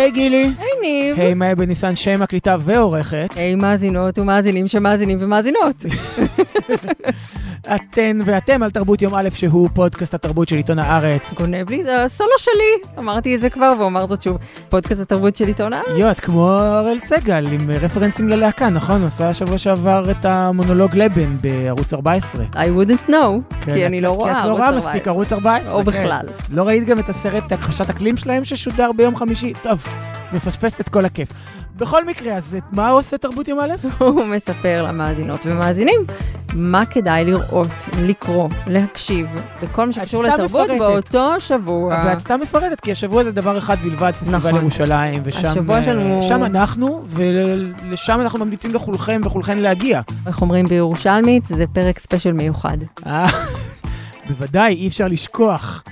היי גילי. היי ניב. היי מאיה בניסן, שם מקליטה ועורכת. היי מאזינות ומאזינים שמאזינים ומאזינות. אתן ואתם על תרבות יום א', שהוא פודקאסט התרבות של עיתון הארץ. גונב לי, זה הסולו שלי. אמרתי את זה כבר ואומר זאת שוב. פודקאסט התרבות של עיתון הארץ. יו, את כמו אראל סגל, עם רפרנסים ללהקה, נכון? עשה שבוע שעבר את המונולוג לבן בערוץ 14. I wouldn't know, כן, כי אני לא כי רואה את ערוץ לא רואה 14. מספיק ערוץ 14. או כן. בכלל. לא ראית גם את הסרט הכחשת אקלים שלהם ששודר ביום חמישי? טוב, מפספסת את כל הכיף. בכל מקרה, אז מה עושה תרבות יום א'? הוא מספר למאזינות ומאזינים מה כדאי לראות, לקרוא, להקשיב, בכל מה שקשור לתרבות מפרטת. באותו שבוע. ואת סתם מפרטת, כי השבוע זה דבר אחד בלבד, פסטיבל נכון. ירושלים, ושם השבוע אה, שלנו- שם אנחנו, ולשם אנחנו ממליצים לכולכם וכולכן להגיע. איך אומרים בירושלמית? זה פרק ספיישל מיוחד. אה, בוודאי, אי אפשר לשכוח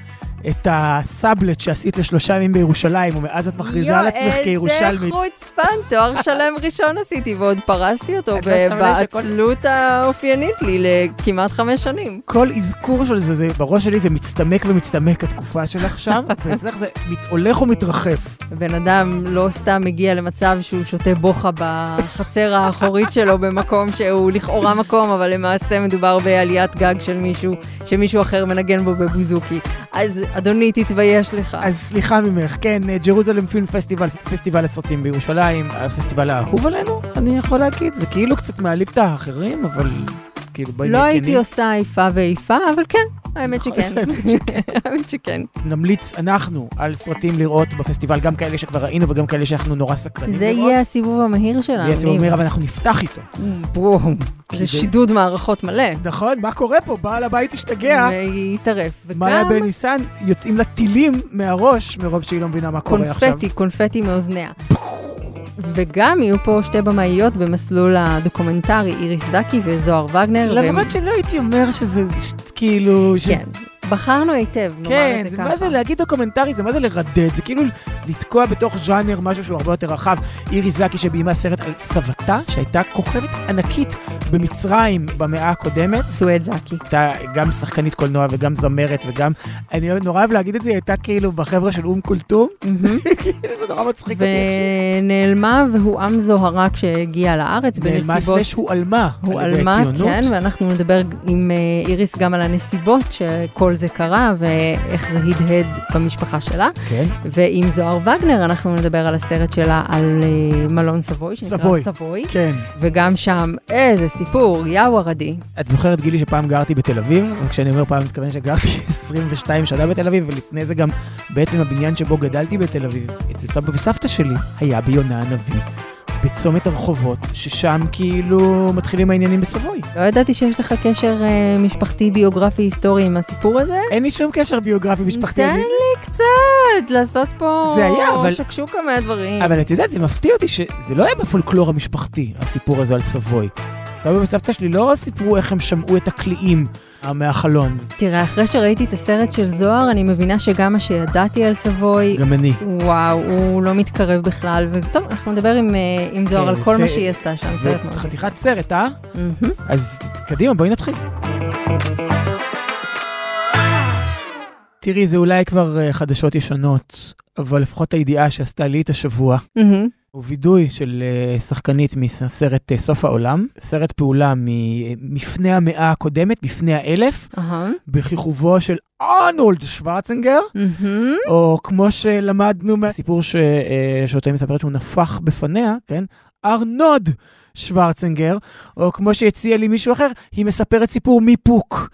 את הסאבלט שעשית לשלושה ימים בירושלים, ומאז את מכריזה על עצמך כירושלמית. איזה חוצפן, תואר שלם ראשון עשיתי, ועוד פרסתי אותו לא בעצלות האופיינית לי לכמעט חמש שנים. כל אזכור של זה, זה, בראש שלי זה מצטמק ומצטמק התקופה שלך שם, ואצלך זה הולך ומתרחב. בן אדם לא סתם מגיע למצב שהוא שותה בוכה בחצר האחורית שלו במקום שהוא לכאורה מקום, אבל למעשה מדובר בעליית גג של מישהו, שמישהו אחר מנגן בו בבוזוקי. אז אדוני, תתבייש לך. אז סליחה ממך, כן, ג'רוזלם פילם פסטיבל, פסטיבל הסרטים בירושלים, הפסטיבל האהוב עלינו, אני יכול להגיד, זה כאילו קצת מעליב את האחרים, אבל כאילו בואי לא נהיה הייתי כנים. עושה איפה ואיפה, אבל כן, האמת שכן. האמת שכן. נמליץ אנחנו על סרטים לראות בפסטיבל, גם כאלה שכבר ראינו וגם כאלה שאנחנו נורא סקרנים זה לראות. יהיה הסיבוב המהיר זה שלנו. יהיה סיבוב ניב. מהיר, אבל אנחנו נפתח איתו. בום. כי זה זה- שידוד מערכות מלא. נכון? מה קורה פה? בעל הבית השתגע. ויטרף. מאיה בן ניסן יוצאים לה טילים מהראש מרוב שהיא לא מבינה מה קורה עכשיו. קונפטי, קונפטי מאוזניה. וגם יהיו פה שתי במאיות במסלול הדוקומנטרי, איריס זקי וזוהר וגנר. והם- למרות שלא הייתי אומר שזה כאילו... שזה- כן, בחרנו היטב, נאמר כן, את זה זה ככה. מה זה להגיד דוקומנטרי, זה מה זה לרדד, זה כאילו לתקוע בתוך ז'אנר משהו שהוא הרבה יותר רחב. איריס זקי שביימה סרט על סבתה, שהייתה כוכבת ענקית במצרים במאה הקודמת. סואד זקי. הייתה גם שחקנית קולנוע וגם זמרת וגם, אני נורא אוהב להגיד את זה, היא הייתה כאילו בחבר'ה של אום כולתום. כאילו זה נורא מצחיק אותי איך ונעלמה והועם זוהרה כשהגיעה לארץ שהיא נעלמה בנסיבות... סלש הועלמה הוא על ידי עלמה, הציונות. כן, ואנחנו נדבר עם אה, איריס גם על הנסיבות שכל זה קרה ואיך זה הדהד במשפחה שלה. כן. ועם זוהר וגנר אנחנו נדבר על הסרט שלה על אה, מלון סבוי, שנקרא סבוי. סבוי. כן. וגם שם, איזה סיפור, יאו ערדי. את זוכרת, גילי, שפעם גרתי בתל אביב, וכשאני אומר פעם, אני מתכוון שגרתי 22 שנה בתל אביב, ולפני זה גם בעצם הבניין שבו גדלתי בתל אביב, אצל סבא וסבתא שלי, היה ביונה הנביא, בצומת הרחובות, ששם כאילו מתחילים העניינים בסבוי. לא ידעתי שיש לך קשר אה, משפחתי, ביוגרפי, היסטורי עם הסיפור הזה. אין לי שום קשר ביוגרפי משפחתי. תן לי קצת לעשות פה זה היה, אבל- שקשוקה מהדברים. אבל את יודעת, זה מפתיע אותי שזה לא היה בפולקלור המשפחתי, הסיפור הזה על סבוי. סבא וסבתא שלי לא סיפרו איך הם שמעו את הקליעים מהחלון. תראה, אחרי שראיתי את הסרט של זוהר, אני מבינה שגם מה שידעתי על סבוי, גם אני. וואו, הוא לא מתקרב בכלל. וטוב, אנחנו נדבר עם, אה, עם זוהר כן, על כל זה- מה שהיא עשתה שם, זה סרט מאוד. חתיכת סרט, אה? מהמם. אז קדימה, בואי נתחיל. תראי, זה אולי כבר אה, חדשות ישנות, אבל לפחות הידיעה שעשתה לי את השבוע, מהמם. הוא וידוי של אה, שחקנית מסרט אה, סוף העולם, סרט פעולה מפני המאה הקודמת, מפני האלף, אהה. בכיכובו של ארנולד שוורצנגר, מהמם. או כמו שלמדנו מהסיפור ש- אה, שאותו היא מספרת שהוא נפח בפניה, כן? ארנוד שוורצנגר, או כמו שהציע לי מישהו אחר, היא מספרת סיפור מיפוק.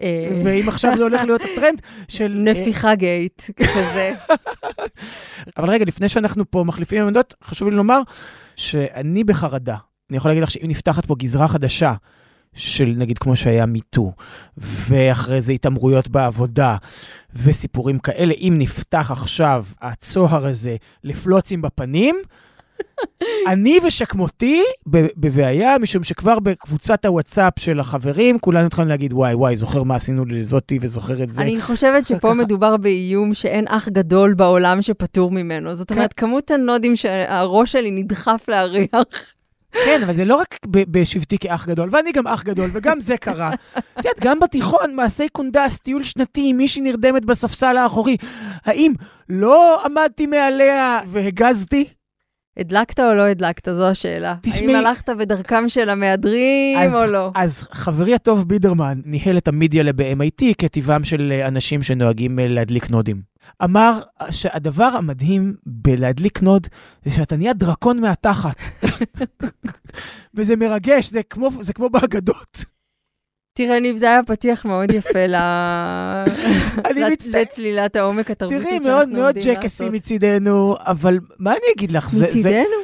אה, ואם עכשיו זה הולך להיות הטרנד של... נפיחה גייט, כזה. אבל רגע, לפני שאנחנו פה מחליפים עמדות, חשוב לי לומר שאני בחרדה. אני יכול להגיד לך שאם נפתחת פה גזרה חדשה, של נגיד כמו שהיה מיטו, ואחרי זה התעמרויות בעבודה, וסיפורים כאלה, אם נפתח עכשיו הצוהר הזה לפלוצים בפנים, אני ושכמותי בבעיה, משום שכבר בקבוצת הוואטסאפ של החברים, כולנו התחלנו להגיד, וואי, וואי, זוכר מה עשינו לזאתי וזוכר את זה. אני חושבת שפה ככה. מדובר באיום שאין אח גדול בעולם שפטור ממנו. זאת אומרת, כמות הנודים שהראש שלי נדחף להריח. כן, אבל זה לא רק בשבתי כאח גדול, ואני גם אח גדול, וגם זה קרה. את יודעת, גם בתיכון, מעשי קונדס, טיול שנתי, מישהי נרדמת בספסל האחורי. האם לא עמדתי מעליה והגזתי? הדלקת או לא הדלקת? זו השאלה. תשמעי- האם הלכת בדרכם של המהדרים אז- או לא? אז חברי הטוב בידרמן ניהל את המדיה ב-MIT כטבעם של אה, אנשים שנוהגים אה, להדליק נודים. אמר שהדבר המדהים בלהדליק נוד זה שאתה נהיה דרקון מהתחת. וזה מרגש, זה כמו, זה כמו באגדות. תראה, ניב, זה היה פתיח מאוד יפה. לצלילת העומק התרבותית תראי, שאנחנו מאוד מאוד עומדים ג'קסי לעשות. מצידנו, אבל מה אני אגיד לך? מצידנו?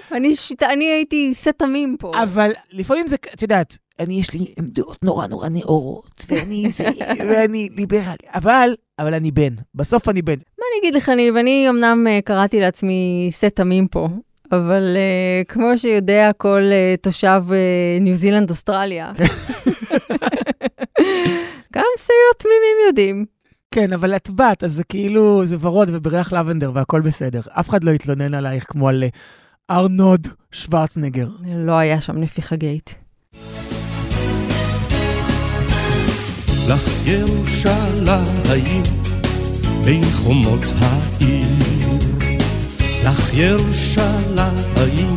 אני הייתי סתמים פה. אבל לפעמים זה, את יודעת, אני, יש לי דעות נורא נורא נאורות, ואני זה, ואני ליברלי, אבל, אבל אני בן. בסוף אני בן. מה אני אגיד לך, ניב? אני אמנם אה, קראתי לעצמי סתמים פה, אבל אה, כמו שיודע כל אה, תושב ניו זילנד, אוסטרליה, גם סיוט תמימים יודעים. כן, אבל את בת, אז זה כאילו, זה ורוד ובריח לבנדר והכל בסדר. אף אחד לא יתלונן עלייך כמו על אה, ארנוד שוורצנגר. לא היה שם נפיחה גייט. לך ירושלים בין חומות העיר. לך ירושלים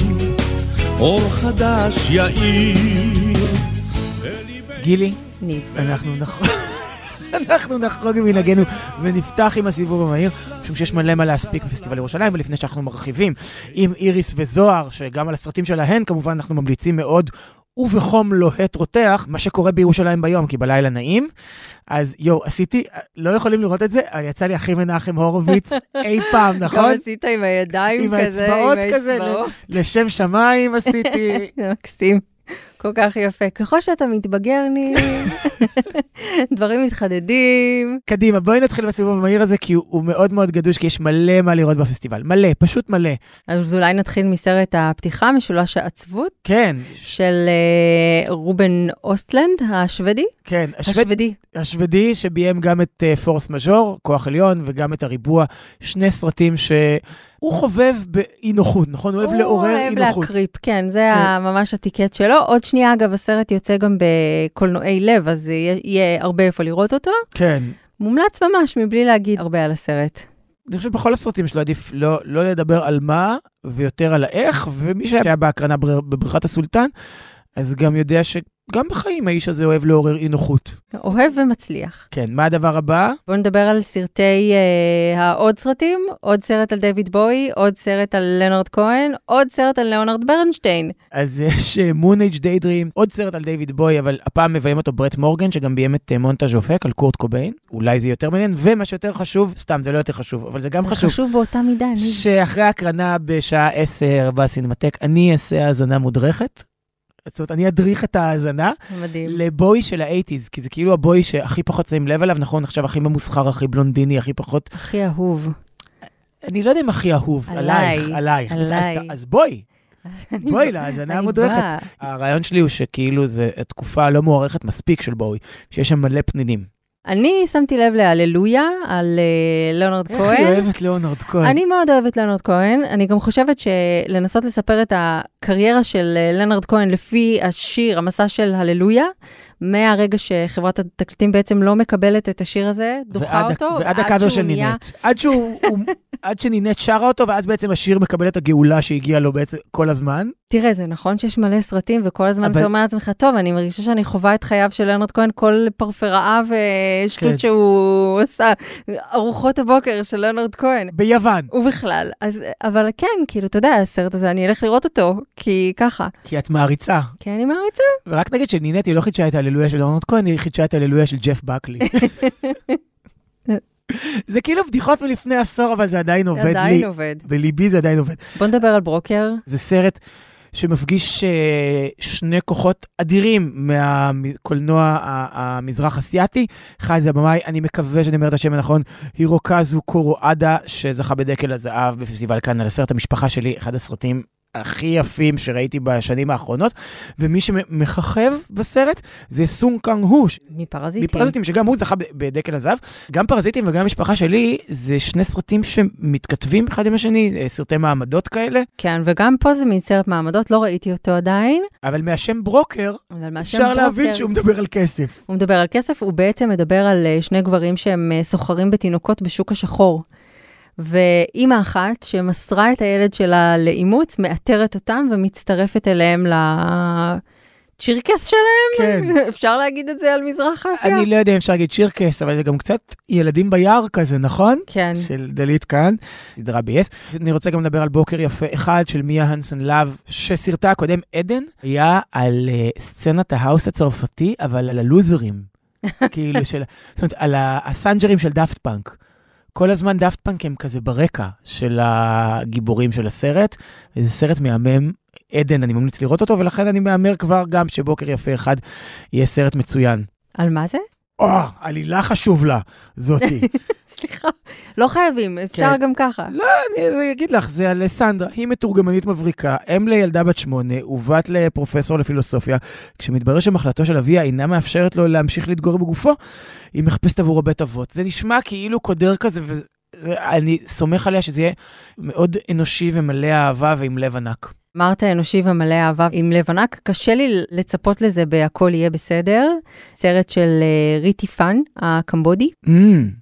אור חדש יאיר. גילי, ניב. אנחנו נחרוג... אנחנו נחרוג ממנהגנו ונפתח עם הסיבוב המהיר, משום שיש מלא מה להספיק בפסטיבל ירושלים, ולפני שאנחנו מרחיבים עם איריס וזוהר, שגם על הסרטים שלהן כמובן אנחנו ממליצים מאוד, ובחום לוהט רותח, מה שקורה בירושלים ביום, כי בלילה נעים. אז יואו, עשיתי, לא יכולים לראות את זה, אבל יצא לי הכי מנחם הורוביץ אי פעם, גם נכון? עשית עם הידיים עם כזה, האצבעות עם כזה, האצבעות. לשם שמיים עשיתי. זה מקסים. כל כך יפה. ככל שאתה מתבגר, ניב, דברים מתחדדים. קדימה, בואי נתחיל בסיבוב המהיר הזה, כי הוא, מאוד מאוד גדוש, כי יש מלא מה לראות בפסטיבל. מלא, פשוט מלא. אז אולי נתחיל מסרט הפתיחה, משולש העצבות, כן, של אה, רובן אוסטלנד, השוודי. כן. השווד, השוודי. השוודי שביים גם את uh, פורס מז'ור, כוח עליון, וגם את הריבוע. שני סרטים שהוא חובב באי נוחות, נכון? הוא אוהב לעורר אי הוא נוחות. אוהב להקריפ, כן, זה ה- ממש הטיקט שלו. עוד שנייה, אגב, הסרט יוצא גם בקולנועי לב, אז יהיה- הרבה איפה לראות אותו. כן. מומלץ ממש, מבלי להגיד הרבה על הסרט. אני חושב שבכל הסרטים שלו עדיף לא, לא לדבר על מה, ויותר על האיך, ומי שהיה בהקרנה בר- בבריכת הסולטן, אז גם יודע שגם בחיים האיש הזה אוהב לעורר אי נוחות. אוהב ומצליח. כן, מה הדבר הבא? בואו נדבר על סרטי אה, העוד סרטים, עוד סרט על דיוויד בוי, עוד סרט על לנרד כהן, עוד סרט על ליאונרד ברנשטיין. אז יש מון אייג' דיידרים, עוד סרט על דיוויד בוי, אבל הפעם מביים אותו ברט מורגן, שגם ביים את אה, מונטאז' אופק על קורט קוביין. אולי זה יותר מעניין, ומה שיותר חשוב, סתם, זה לא יותר חשוב, אבל זה גם חשוב. חשוב באותה מידה, ניב. שאחרי ההקרנה בשעה 10 בסינמטק, אני אעשה האזנה מודרכת. זאת אומרת, אני אדריך את ההאזנה מדהים. לבוי של האייטיז, כי זה כאילו הבוי שהכי פחות שמים לב אליו, נכון? עכשיו הכי ממוסחר, הכי בלונדיני, הכי פחות... הכי אהוב. אני לא יודע אם הכי אהוב, עליי, עלייך, עלייך. אז-. אז- אז בואי, בואי להאזנה המודרכת. הרעיון שלי הוא שכאילו זה תקופה לא מוערכת מספיק של בואי, שיש שם מלא פנינים. אני שמתי לב להללויה על אה, ליאונרד איך היא כהן. אוהבת ליאונרד כהן. אני מאוד אוהבת ליאונרד כהן. אני גם חושבת שלנסות לספר את הקריירה של אה, ליאונרד כהן לפי השיר, המסע של הללויה, מהרגע שחברת התקליטים בעצם לא מקבלת את השיר הזה, דוחה ועד אותו, ועד עד הקאבר נהיה... שנינט. עד שהוא, הוא- עד שנינט שרה אותו, ואז בעצם השיר מקבל את הגאולה שהגיעה לו בעצם כל הזמן. תראה, זה נכון שיש מלא סרטים, וכל הזמן אבל- אתה אומר לעצמך, טוב, אני מרגישה שאני חווה את חייו של ליאונרד כהן, כל פרפראה ושטות כן. שהוא עשה, ארוחות הבוקר של ליאונרד כהן. ביוון. ובכלל, אז, אבל כן, כאילו, אתה יודע, הסרט הזה, אני אלך לראות אותו, כי ככה, כי את מעריצה. כי אני מעריצה. ורק נגיד שנינט היא לא חידשה את ההללויה של ליאונרד כהן, היא חידשה את ההללויה של ג'ף בקלי. זה כאילו בדיחות מלפני עשור, אבל זה עדיין עובד עדיין לי. עובד. בליבי זה עדיין עובד. בוא נדבר על ברוקר. זה סרט שמפגיש אה, שני כוחות אדירים מהקולנוע המזרח אסיאתי. אחד זה הבמאי, אני מקווה שאני אומר את השם הנכון, הירוקזו קורואדה, שזכה בדקל הזהב בפסטיבל כאן על הסרט המשפחה שלי, אחד הסרטים הכי יפים שראיתי בשנים האחרונות, ומי שמככב בסרט זה סונג קאנג הו, מפרזיטים. מפרזיטים, שגם הוא זכה בדקל הזהב. גם פרזיטים וגם המשפחה שלי, זה שני סרטים שמתכתבים אחד עם השני, אה, סרטי מעמדות כאלה, כן, וגם פה זה מין סרט מעמדות, לא ראיתי אותו עדיין, אבל מהשם ברוקר, אבל מהשם אפשר ברוקר, להבין שהוא מדבר על כסף. הוא מדבר על כסף, הוא בעצם מדבר על אה, שני גברים שהם אה, סוחרים בתינוקות בשוק השחור. ואימא אחת שמסרה את הילד שלה לאימוץ, מאתרת אותם ומצטרפת אליהם לצ'ירקס שלהם? כן. אפשר להגיד את זה על מזרח אסיה? אני לא יודע אם אפשר להגיד שירקס, אבל זה גם קצת ילדים ביער כזה, נכון? כן. של דלית כאן, סדרה ב-yes. אני רוצה גם לדבר על בוקר יפה אחד של מיה הנסן להב, שסרטה הקודם, עדן, היה על uh, סצנת ההאוס הצרפתי, אבל על הלוזרים. כאילו של, זאת אומרת, על הסנג'רים של דאפט פאנק. כל הזמן דאפט פאנק הם כזה ברקע של הגיבורים של הסרט, וזה סרט מהמם. עדן, אני ממליץ לראות אותו, ולכן אני מהמר כבר גם שבוקר יפה אחד יהיה סרט מצוין. על מה זה? או, עלילה חשוב לה, זאתי. סליחה, לא חייבים, אפשר כן. גם ככה. לא, אני אגיד לך, זה על סנדרה, היא מתורגמנית מבריקה, אם לילדה בת שמונה ובת לפרופסור לפילוסופיה. כשמתברר שמחלתו של אביה אינה מאפשרת לו להמשיך להתגורר בגופו, היא מחפשת עבורו בית אבות. זה נשמע כאילו קודר כזה, ואני סומך עליה שזה יהיה מאוד אנושי ומלא אהבה ועם לב ענק. אמרת אנושי ומלא אהבה עם לב ענק, קשה לי לצפות לזה ב"הכל יהיה בסדר", סרט של אה, ריטי פאן, הקמבודי. Mm,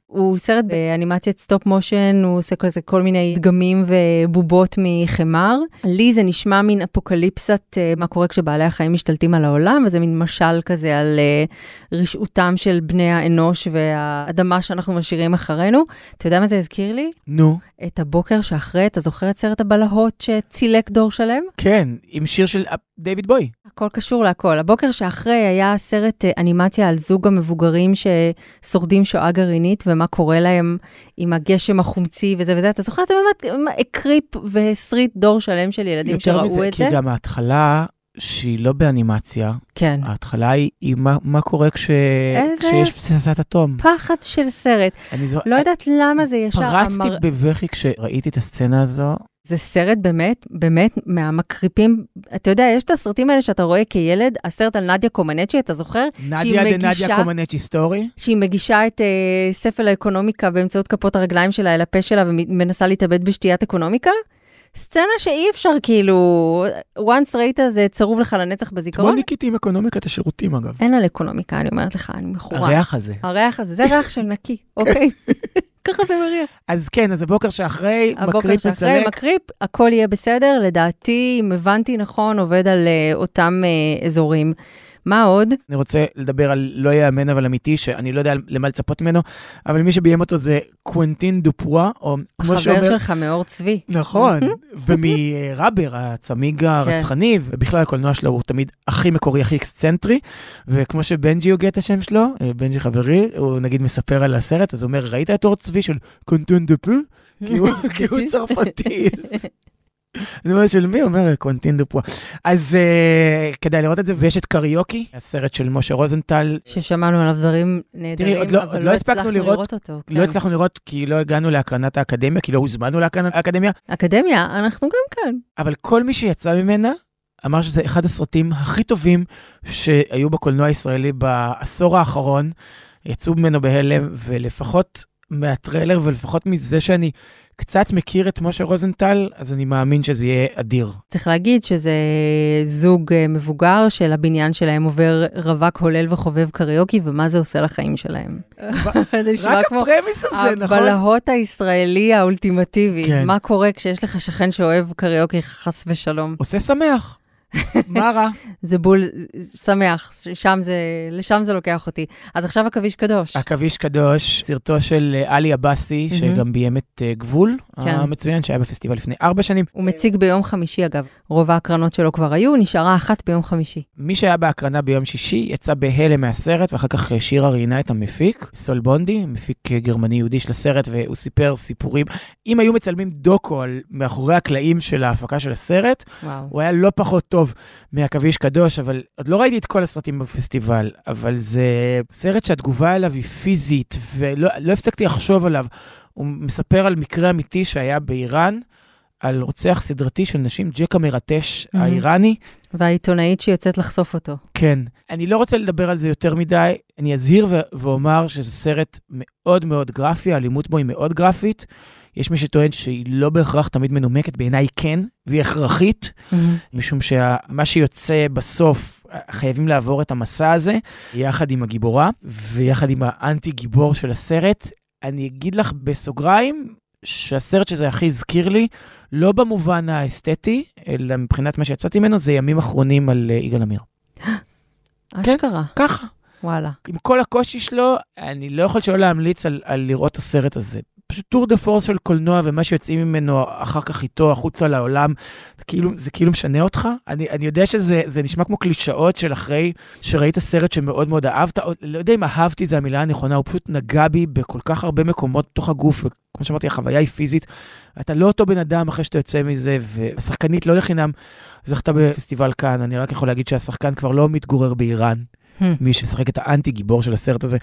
הוא סרט באנימציית stop motion, הוא עושה כזה כל מיני דגמים ובובות מחמר. לי זה נשמע מין אפוקליפסת אה, מה קורה כשבעלי החיים משתלטים על העולם, וזה מין משל כזה על אה, רשעותם של בני האנוש והאדמה שאנחנו משאירים אחרינו. אתה יודע מה זה הזכיר לי? נו, את הבוקר שאחרי, אתה זוכר את סרט הבלהות שצילק דור שלם? כן, עם שיר של אה, דיוויד בוי. הכל קשור להכל. הבוקר שאחרי היה סרט אנימציה על זוג המבוגרים ששורדים שואה גרעינית ומה קורה להם עם הגשם החומצי וזה וזה. אתה זוכר? זה באמת הקריפ והסריט דור שלם של ילדים יותר שראו מזה, את כי זה. גם ההתחלה, שהיא לא באנימציה, כן. ההתחלה היא, היא מה, מה קורה כש... איזה- כשיש פצצת אטום. פחד של סרט. אני זו... לא יודעת למה זה ישר פרצתי אמר... בבכי כשראיתי את הסצנה הזו. זה סרט באמת, באמת מהמקריפים. אתה יודע, יש את הסרטים האלה שאתה רואה כילד, הסרט על נדיה קומנצ'י, אתה זוכר? נדיה דה נדיה קומנצ'י סטורי. שהיא מגישה את uh, ספל האקונומיקה באמצעות כפות הרגליים שלה אל הפה שלה ומנסה להתאבד בשתיית אקונומיקה. סצנה שאי אפשר כאילו, once ראית זה צרוב לך לנצח אתמול בזיכרון. ניקיתי עם אקונומיקת השירותים אגב. אין על אקונומיקה, אני אומרת לך, אני מכורה. הריח הזה. הריח הזה, זה ריח של נקי, אוקיי? ככה זה מריח. אז כן, אז הבוקר שאחרי, הבוקר מקריפ שאחרי מצלק. מקריפ, הכל יהיה בסדר, לדעתי, אם הבנתי נכון, עובד על uh, אותם uh, אזורים. מה עוד? אני רוצה לדבר על לא יאמן אבל אמיתי, שאני לא יודע למה לצפות ממנו, אבל מי שביים אותו זה קוונטין דופואה, או כמו החבר שאומר... שלך מאור צבי. נכון, ומ Rubber, הצמיג הרצחני, ובכלל הקולנוע שלו הוא תמיד הכי מקורי, הכי אקסצנטרי, וכמו שבנג'י הוגה את השם שלו, אה, בנג'י חברי, הוא נגיד מספר על הסרט, אז הוא אומר, ראית את אור צבי של? כי הוא- כי הוא צרפתי. זה אומר של מי? אומר קוונטין דה פו. אז אה, כדאי לראות את זה, ויש את קריוקי, הסרט של משה רוזנטל. ששמענו עליו דברים נהדרים, לא- אבל לא לא הספקנו הצלחנו לראות- לראות אותו. לא כן. הצלחנו לראות כי לא הגענו להקרנת האקדמיה, כי לא הוזמנו להקרנת האקדמיה, אקדמיה, אנחנו גם כאן. אבל כל מי שיצא ממנה אמר שזה אחד הסרטים הכי טובים שהיו בקולנוע הישראלי בעשור האחרון. יצאו ממנו בהלם, ולפחות מהטריילר ולפחות מזה שאני קצת מכיר את משה רוזנטל, אז אני מאמין שזה יהיה אדיר. צריך להגיד שזה זוג אה, מבוגר של שלהם עובר רווק הולל וחובב קריוקי, ומה זה עושה לחיים שלהם. נשמע רק הפרמיס הזה, נכון? הבלהות הישראלי האולטימטיבי. כן. מה קורה כשיש לך שכן שאוהב קריוקי, חס ושלום. עושה שמח. מה רע? זה בול שמח, שם זה, לשם זה לוקח אותי. אז עכשיו עכביש קדוש. עכביש קדוש, סרטו של אה, עלי עבאסי, מהמם. שגם ביים את אה, גבול, כן. המצוין, שהיה בפסטיבל לפני ארבע שנים. הוא מציג ביום חמישי, אגב. רוב ההקרנות שלו כבר היו, נשארה אחת ביום חמישי. מי שהיה בהקרנה ביום שישי יצא בהלם מהסרט, ואחר כך אה, שירה ראיינה את המפיק, סול בונדי, מפיק גרמני-יהודי של הסרט, והוא סיפר סיפורים. אם היו מצלמים דוקו על מאחורי הקלעים של ההפקה של הסרט, וואו. הוא היה לא פחות טוב מעכביש קדוש, אבל עוד לא ראיתי את כל הסרטים בפסטיבל, אבל זה סרט שהתגובה אליו היא פיזית, ולא לא הפסקתי לחשוב עליו. הוא מספר על מקרה אמיתי שהיה באיראן, על רוצח סדרתי של נשים, ג'ק המרטש מהמם. האיראני. והעיתונאית שיוצאת לחשוף אותו. כן. אני לא רוצה לדבר על זה יותר מדי, אני אזהיר ו- ואומר שזה סרט מאוד מאוד גרפי, האלימות בו היא מאוד גרפית. יש מי שטוען שהיא לא בהכרח תמיד מנומקת, בעיניי כן, והיא הכרחית, משום שמה שיוצא בסוף, חייבים לעבור את המסע הזה, יחד עם הגיבורה, ויחד עם האנטי-גיבור של הסרט. אני אגיד לך בסוגריים, שהסרט שזה הכי הזכיר לי, לא במובן האסתטי, אלא מבחינת מה שיצאתי ממנו, זה ימים אחרונים על אה, יגאל עמיר. אשכרה, ככה. וואלה. עם כל הקושי שלו, אני לא יכול שלא להמליץ על, על לראות את הסרט הזה. פשוט טור דה פורס של קולנוע ומה שיוצאים ממנו אחר כך איתו החוצה לעולם, זה כאילו, זה כאילו משנה אותך. אני, אני יודע שזה זה נשמע כמו קלישאות של אחרי שראית סרט שמאוד מאוד אהבת, או, לא יודע אם אהבתי זה המילה הנכונה, הוא פשוט נגע בי בכל כך הרבה מקומות בתוך הגוף, וכמו שאמרתי, החוויה היא פיזית. אתה לא אותו בן אדם אחרי שאתה יוצא מזה, והשחקנית לא לחינם זכתה בפסטיבל כאן, אני רק יכול להגיד שהשחקן כבר לא מתגורר באיראן. מי שמשחק את האנטי גיבור של הסרט הזה.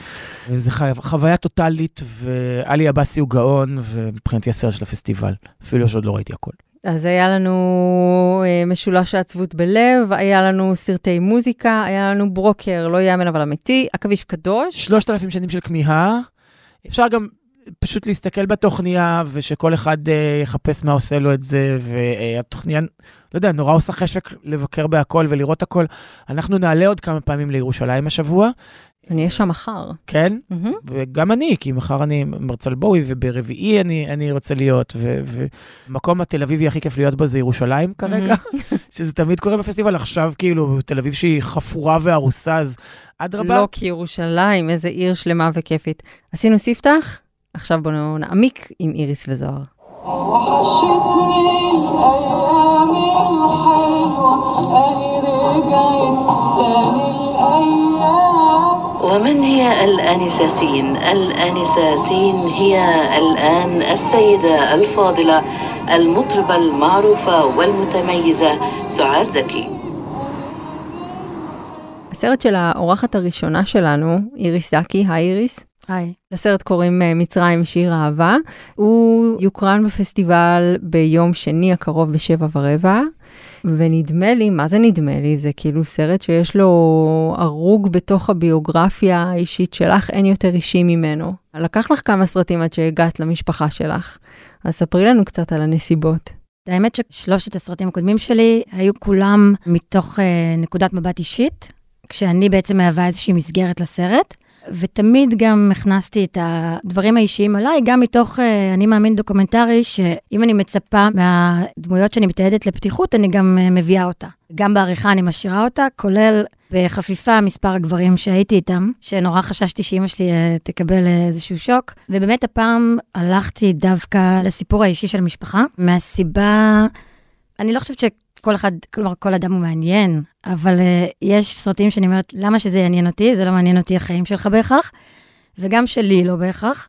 זו חוויה טוטאלית, ואלי עבאסי הוא גאון, ומבחינתי הסרט של הפסטיבל, אפילו שעוד לא ראיתי הכל. אז היה לנו אה, משולש העצבות בלב, היה לנו סרטי מוזיקה, היה לנו ברוקר, לא יאמן אבל אמיתי, עכביש קדוש. שלושת אלפים שנים של כמיהה. אפשר גם פשוט להסתכל בתוכניה, ושכל אחד uh, יחפש מה עושה לו את זה, והתוכניה, לא יודע, נורא עושה חשק לבקר בהכל ולראות הכל. אנחנו נעלה עוד כמה פעמים לירושלים השבוע. אני אהיה שם מחר. כן? Mm-hmm. וגם אני, כי מחר אני מרצה בואי, וברביעי אני, אני רוצה להיות, ומקום התל אביבי הכי כיף להיות בו זה ירושלים כרגע, mm-hmm. שזה תמיד קורה בפסטיבל. עכשיו, כאילו, תל אביב שהיא חפורה והרוסה, אז אדרבה. לא, כי ירושלים, איזה עיר שלמה וכיפית. עשינו ספתח? עכשיו בואו נעמיק עם איריס וזוהר. ومن هي الآنسة سين؟ الآنسة سين هي الآن السيدة الفاضلة المطربة المعروفة والمتميزة سعاد زكي. הסרט של האורחת הראשונה שלנו, איריס זקי, היי איריס. היי. לסרט קוראים אה, מצרים שיר אהבה. הוא יוקרן בפסטיבל ביום שני הקרוב בשבע ורבע, ונדמה לי, מה זה נדמה לי? זה כאילו סרט שיש לו הרוג בתוך הביוגרפיה האישית שלך, אין יותר אישי ממנו. לקח לך כמה סרטים עד שהגעת למשפחה שלך, אז ספרי לנו קצת על הנסיבות. האמת ששלושת הסרטים הקודמים שלי היו כולם מתוך uh, נקודת מבט אישית, כשאני בעצם מהווה איזושהי מסגרת לסרט. ותמיד גם הכנסתי את הדברים האישיים עליי, גם מתוך, אה, אני מאמין דוקומנטרי, שאם אני מצפה מהדמויות שאני מתעדת לפתיחות, אני גם אה, מביאה אותה. גם בעריכה אני משאירה אותה, כולל בחפיפה מספר הגברים שהייתי איתם, שנורא חששתי שאימא שלי אה, תקבל איזשהו שוק. ובאמת הפעם הלכתי דווקא לסיפור האישי של המשפחה, מהסיבה, אני לא חושבת ש... כל אחד, כלומר, כל אדם הוא מעניין, אבל uh, יש סרטים שאני אומרת, למה שזה יעניין אותי? זה לא מעניין אותי החיים שלך בהכרח, וגם שלי לא בהכרח.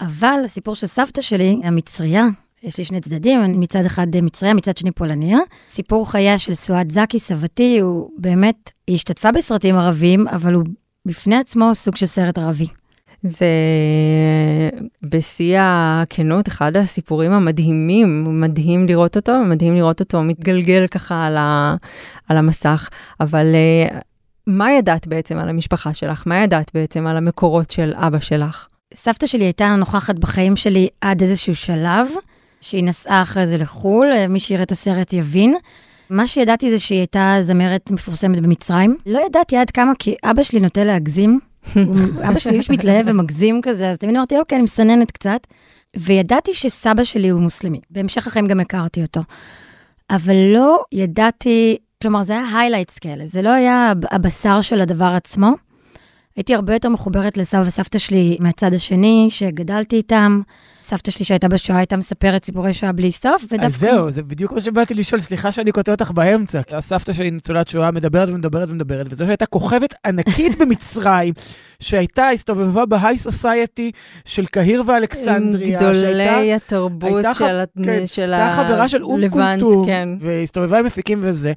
אבל הסיפור של סבתא שלי, המצריה, יש לי שני צדדים, אני מצד אחד מצריה, מצד שני פולניה. סיפור חייה של סועד זקי, סבתי, הוא באמת, היא השתתפה בסרטים ערבים, אבל הוא בפני עצמו סוג של סרט ערבי. זה בשיא הכנות, אחד הסיפורים המדהימים, מדהים לראות אותו, מדהים לראות אותו מתגלגל ככה על, ה, על המסך, אבל אה, מה ידעת בעצם על המשפחה שלך? מה ידעת בעצם על המקורות של אבא שלך? סבתא שלי הייתה נוכחת בחיים שלי עד איזשהו שלב, שהיא נסעה אחרי זה לחו"ל, אה, מי שיראה את הסרט יבין. מה שידעתי זה שהיא הייתה זמרת מפורסמת במצרים. לא ידעתי עד כמה, כי אבא שלי נוטה להגזים, אבא שלי איש מתלהב ומגזים כזה, אז תמיד אמרתי, אוקיי, אני מסננת קצת. וידעתי שסבא שלי הוא מוסלמי. בהמשך החיים גם הכרתי אותו. אבל לא ידעתי, כלומר, זה היה highlights כאלה, זה לא היה הבשר של הדבר עצמו. הייתי הרבה יותר מחוברת לסבא וסבתא שלי מהצד השני, שגדלתי איתם. סבתא שלי שהייתה בשואה הייתה מספרת סיפורי שואה בלי סוף, ודווקא... אז זהו, זה בדיוק מה שבאתי לשאול, סליחה שאני קוטע אותך באמצע. הסבתא שלי ניצולת שואה מדברת ומדברת ומדברת, וזו שהייתה כוכבת ענקית במצרים, שהייתה, הסתובבה ב high society של קהיר ואלכסנדריה. עם גדולי התרבות של, כן, של הלבנט, כן. הייתה חברה של אום כולתום, והסתובבה עם מפיקים וזה.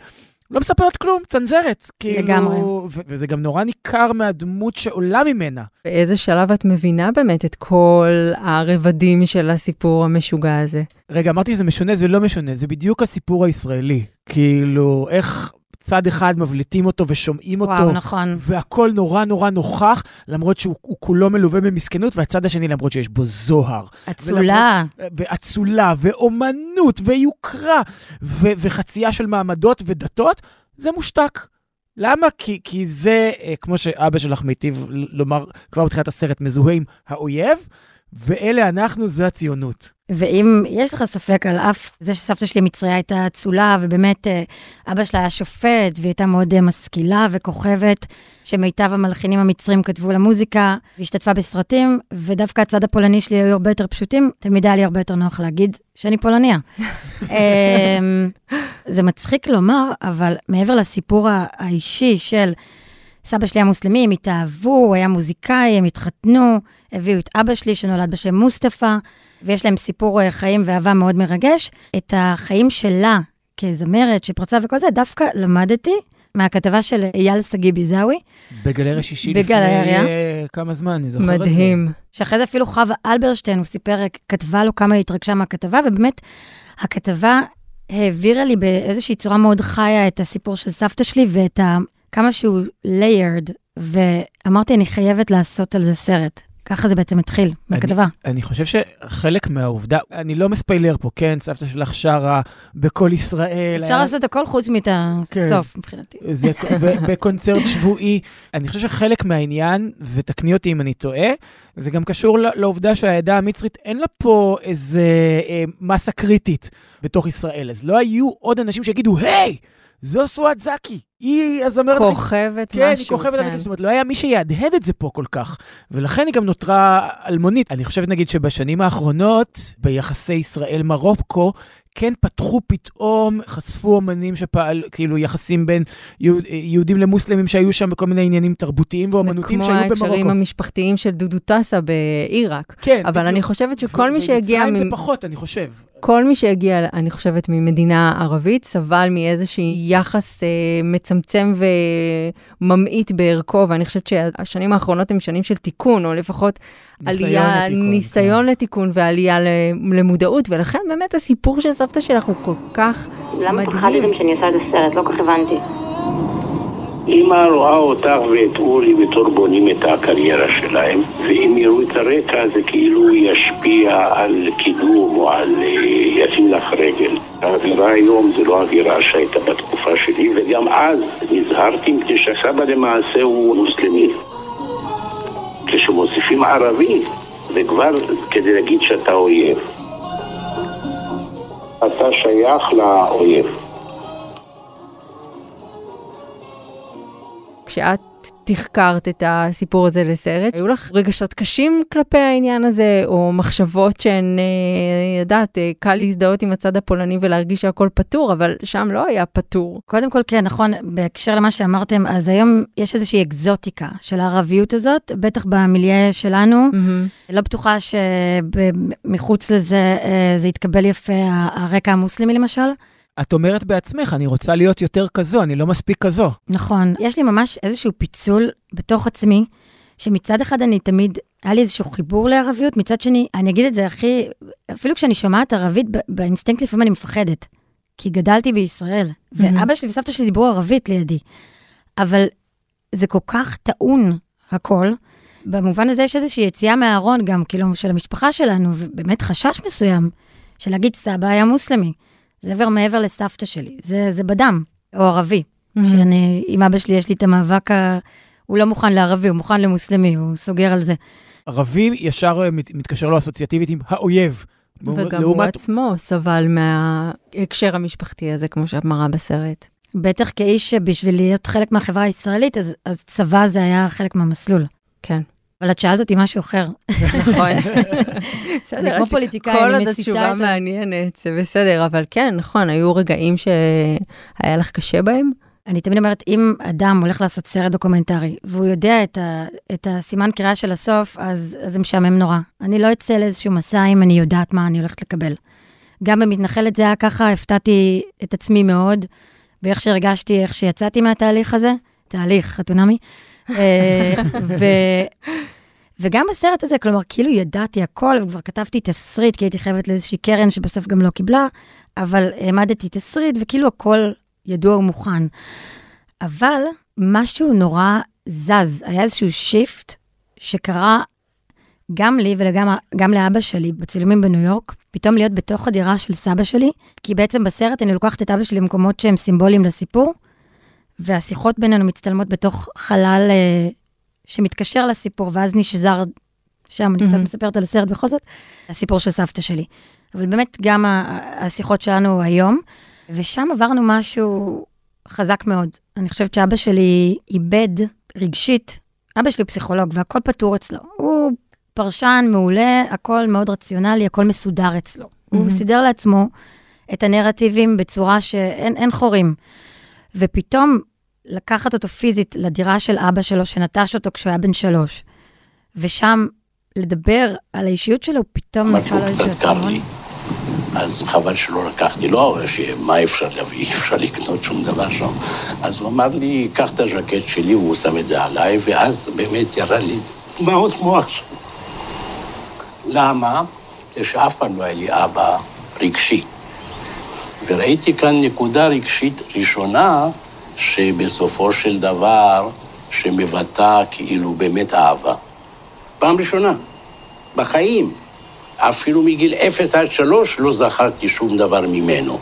לא מספרת כלום, צנזרת. כאילו, לגמרי. ו- וזה גם נורא ניכר מהדמות שעולה ממנה. באיזה שלב את מבינה באמת את כל הרבדים של הסיפור המשוגע הזה? רגע, אמרתי שזה משונה, זה לא משונה, זה בדיוק הסיפור הישראלי. כאילו, איך צד אחד מבליטים אותו ושומעים וואו, אותו. וואו, נכון. והכל נורא נורא נוכח, למרות שהוא כולו מלווה במסכנות, והצד השני, למרות שיש בו זוהר. אצולה. ואצולה, ואומנות, ויוקרה, ו- וחצייה של מעמדות ודתות, זה מושתק. למה? כי, כי זה, אה, כמו שאבא שלך מיטיב לומר כבר בתחילת הסרט, מזוהה עם האויב, ואלה אנחנו, זה הציונות. ואם יש לך ספק על אף זה שסבתא שלי המצריה הייתה אצולה, ובאמת אה, אבא שלה היה שופט, והיא הייתה מאוד אה, משכילה וכוכבת, שמיטב המלחינים המצרים כתבו לה מוזיקה, והשתתפה בסרטים, ודווקא הצד הפולני שלי היו הרבה יותר פשוטים, תמיד היה לי הרבה יותר נוח להגיד שאני פולניה. אמ, זה מצחיק לומר, אבל מעבר לסיפור האישי של סבא שלי היה מוסלמי, הם התאהבו, הוא היה מוזיקאי, הם התחתנו, הביאו את אבא שלי שנולד בשם מוסטפא, ויש להם סיפור אה, חיים ואהבה מאוד מרגש. את החיים שלה כזמרת שפרצה וכל זה, דווקא למדתי מהכתבה של אייל שגיא ביזאווי. בגלריה שישי בגלריה. לפני אה, כמה זמן, אני זוכר את זה. מדהים. שאחרי זה אפילו חווה אלברשטיין, הוא סיפר, כתבה לו כמה היא התרגשה מהכתבה, ובאמת, הכתבה העבירה לי באיזושהי צורה מאוד חיה את הסיפור של סבתא שלי ואת ה... כמה שהוא layered, ואמרתי, אני חייבת לעשות על זה סרט. ככה זה בעצם התחיל, בכתבה. אני חושב שחלק מהעובדה, אני לא מספיילר פה, כן, סבתא שלך שרה בקול ישראל. אפשר היה- לעשות הכל חוץ מאת כן. הסוף, מבחינתי. זה בקונצרט שבועי. אני חושב שחלק מהעניין, ותקני אותי אם אני טועה, זה גם קשור לעובדה שהעדה המצרית, אין לה פה איזה אה, מסה קריטית בתוך ישראל. אז לא היו עוד אנשים שיגידו, היי, זו סואט זקי, היא הזמרת... כוכבת כן, משהו. היא כוכבת ענקית, זאת אומרת, לא היה מי שיהדהד את זה פה כל כך, ולכן היא גם נותרה אלמונית. אני חושבת, נגיד, שבשנים האחרונות, ביחסי ישראל-מרוקו, כן פתחו פתאום, חשפו אומנים שפעל, כאילו יחסים בין יהוד, יהודים למוסלמים שהיו שם בכל מיני עניינים תרבותיים ואומנותיים שהיו כמו ההקשרים במרוקו. המשפחתיים של דודו טסה בעיראק. כן, אבל אני חושבת שכל מי שהגיע... במצרים זה מ- פחות, אני חושב. כל מי שהגיע, אני חושבת, ממדינה ערבית, סבל מאיזשהו יחס אה, מצמצם וממעיט בערכו, ואני חושבת שהשנים האחרונות הן שנים של תיקון, או לפחות ניסיון עלייה, לתיקון, ניסיון לתיקון ועלייה למודעות, ולכן באמת הסיפור של סבתא שלך הוא כל כך למה מדהים. פחדתם שאני עושה את הסרט? לא כל כך הבנתי. אמא רואה אותך ואת אורי בתור בונים את הקריירה שלהם, ואם יראו את הרקע זה כאילו ישפיע על קידום או על אה, ישים לך רגל. האווירה היום זה לא האווירה שהייתה בתקופה שלי, וגם אז נזהרתי מפני שהסבא למעשה הוא מוסלמי. כשמוסיפים ערבי, זה כבר כדי להגיד שאתה אויב. אתה שייך לאויב. כשאת תחקרת את הסיפור הזה לסרט, היו לך רגשות קשים כלפי העניין הזה, או מחשבות שהן, אה, יודעת, אה, קל להזדהות עם הצד הפולני ולהרגיש שהכל פתור, אבל שם לא היה פתור. קודם כל, כן, נכון, בהקשר למה שאמרתם, אז היום יש איזושהי אקזוטיקה של הערביות הזאת, בטח במיליה שלנו. לא בטוחה שמחוץ לזה אה, זה יתקבל יפה, הרקע המוסלמי למשל. את אומרת בעצמך, אני רוצה להיות יותר כזו, אני לא מספיק כזו. נכון. יש לי ממש איזשהו פיצול בתוך עצמי, שמצד אחד אני תמיד, היה לי איזשהו חיבור לערביות, מצד שני, אני אגיד את זה הכי, אפילו כשאני שומעת ערבית, באינסטינקט לפעמים אני מפחדת. כי גדלתי בישראל, ואבא שלי וסבתא שלי דיברו ערבית לידי. אבל זה כל כך טעון, הכל. במובן הזה יש איזושהי יציאה מהארון גם, כאילו, של המשפחה שלנו, ובאמת חשש מסוים, של להגיד סבא היה מוסלמי. זה עבר מעבר לסבתא שלי, זה, זה בדם, או ערבי. שאני, עם אבא שלי יש לי את המאבק ה... הוא לא מוכן לערבי, הוא מוכן למוסלמי, הוא סוגר על זה. ערבי ישר אה, מת- מתקשר לו אסוציאטיבית עם האויב. וגם הוא עצמו סבל מההקשר המשפחתי הזה, כמו שאת מראה בסרט. בטח כאיש שבשביל להיות חלק מהחברה הישראלית, אז, אז צבא זה היה חלק מהמסלול. כן. אבל את שאלת אותי משהו אחר. נכון. בסדר, כמו את- פוליטיקאי, כל אני עוד התשובה את ה- מעניינת, זה בסדר, אבל כן, נכון, היו רגעים שהיה לך קשה בהם? אני תמיד אומרת, אם אדם הולך לעשות סרט דוקומנטרי, והוא יודע את, ה, את הסימן קריאה של הסוף, אז, אז זה משעמם נורא. אני לא אצא לאיזשהו מסע אם אני יודעת מה אני הולכת לקבל. גם במתנחלת זה היה ככה, הפתעתי את עצמי מאוד, באיך שהרגשתי, איך שיצאתי מהתהליך הזה, תהליך, חתונמי. אה, ו... וגם בסרט הזה, כלומר, כאילו ידעתי הכל, וכבר כתבתי תסריט, כי הייתי חייבת לאיזושהי קרן שבסוף גם לא קיבלה, אבל העמדתי תסריט, וכאילו הכל ידוע ומוכן. אבל משהו נורא זז, היה איזשהו shift שקרה גם לי וגם גם לאבא שלי בצילומים בניו יורק, פתאום להיות בתוך הדירה של סבא שלי, כי בעצם בסרט אני לוקחת את אבא שלי למקומות שהם סימבוליים לסיפור, והשיחות בינינו מצטלמות בתוך חלל אה, שמתקשר לסיפור, ואז נשזר, שם אני קצת. מספרת על הסרט בכל זאת, הסיפור של סבתא שלי. אבל באמת גם השיחות שלנו היום, ושם עברנו משהו חזק מאוד. אני חושבת שאבא שלי איבד רגשית, אבא שלי פסיכולוג והכל פתור אצלו. הוא פרשן מעולה, הכל מאוד רציונלי, הכל מסודר אצלו. Mm-hmm. הוא סידר לעצמו את הנרטיבים בצורה שאין אין חורים. ופתאום לקחת אותו פיזית לדירה של אבא שלו, שנטש אותו כשהוא היה בן שלוש, ושם לדבר על האישיות שלו, פתאום נפל לו, איזשהו אסימון. לי. אז חבל שלא לקחתי לו, אבל שמה אפשר להביא, אי אפשר לקנות שום דבר שם. אז הוא אמר לי, קח את הז'קט שלי, והוא שם את זה עליי, ואז באמת ירד לי דמעות מוח שם. למה? כי שאף פעם לא היה לי אבא רגשי. וראיתי כאן נקודה רגשית ראשונה, שבסופו של דבר, שמבטאה כאילו באמת אהבה. פעם ראשונה, בחיים. אפילו מגיל אפס עד שלוש לא זכרתי שום דבר ממנו.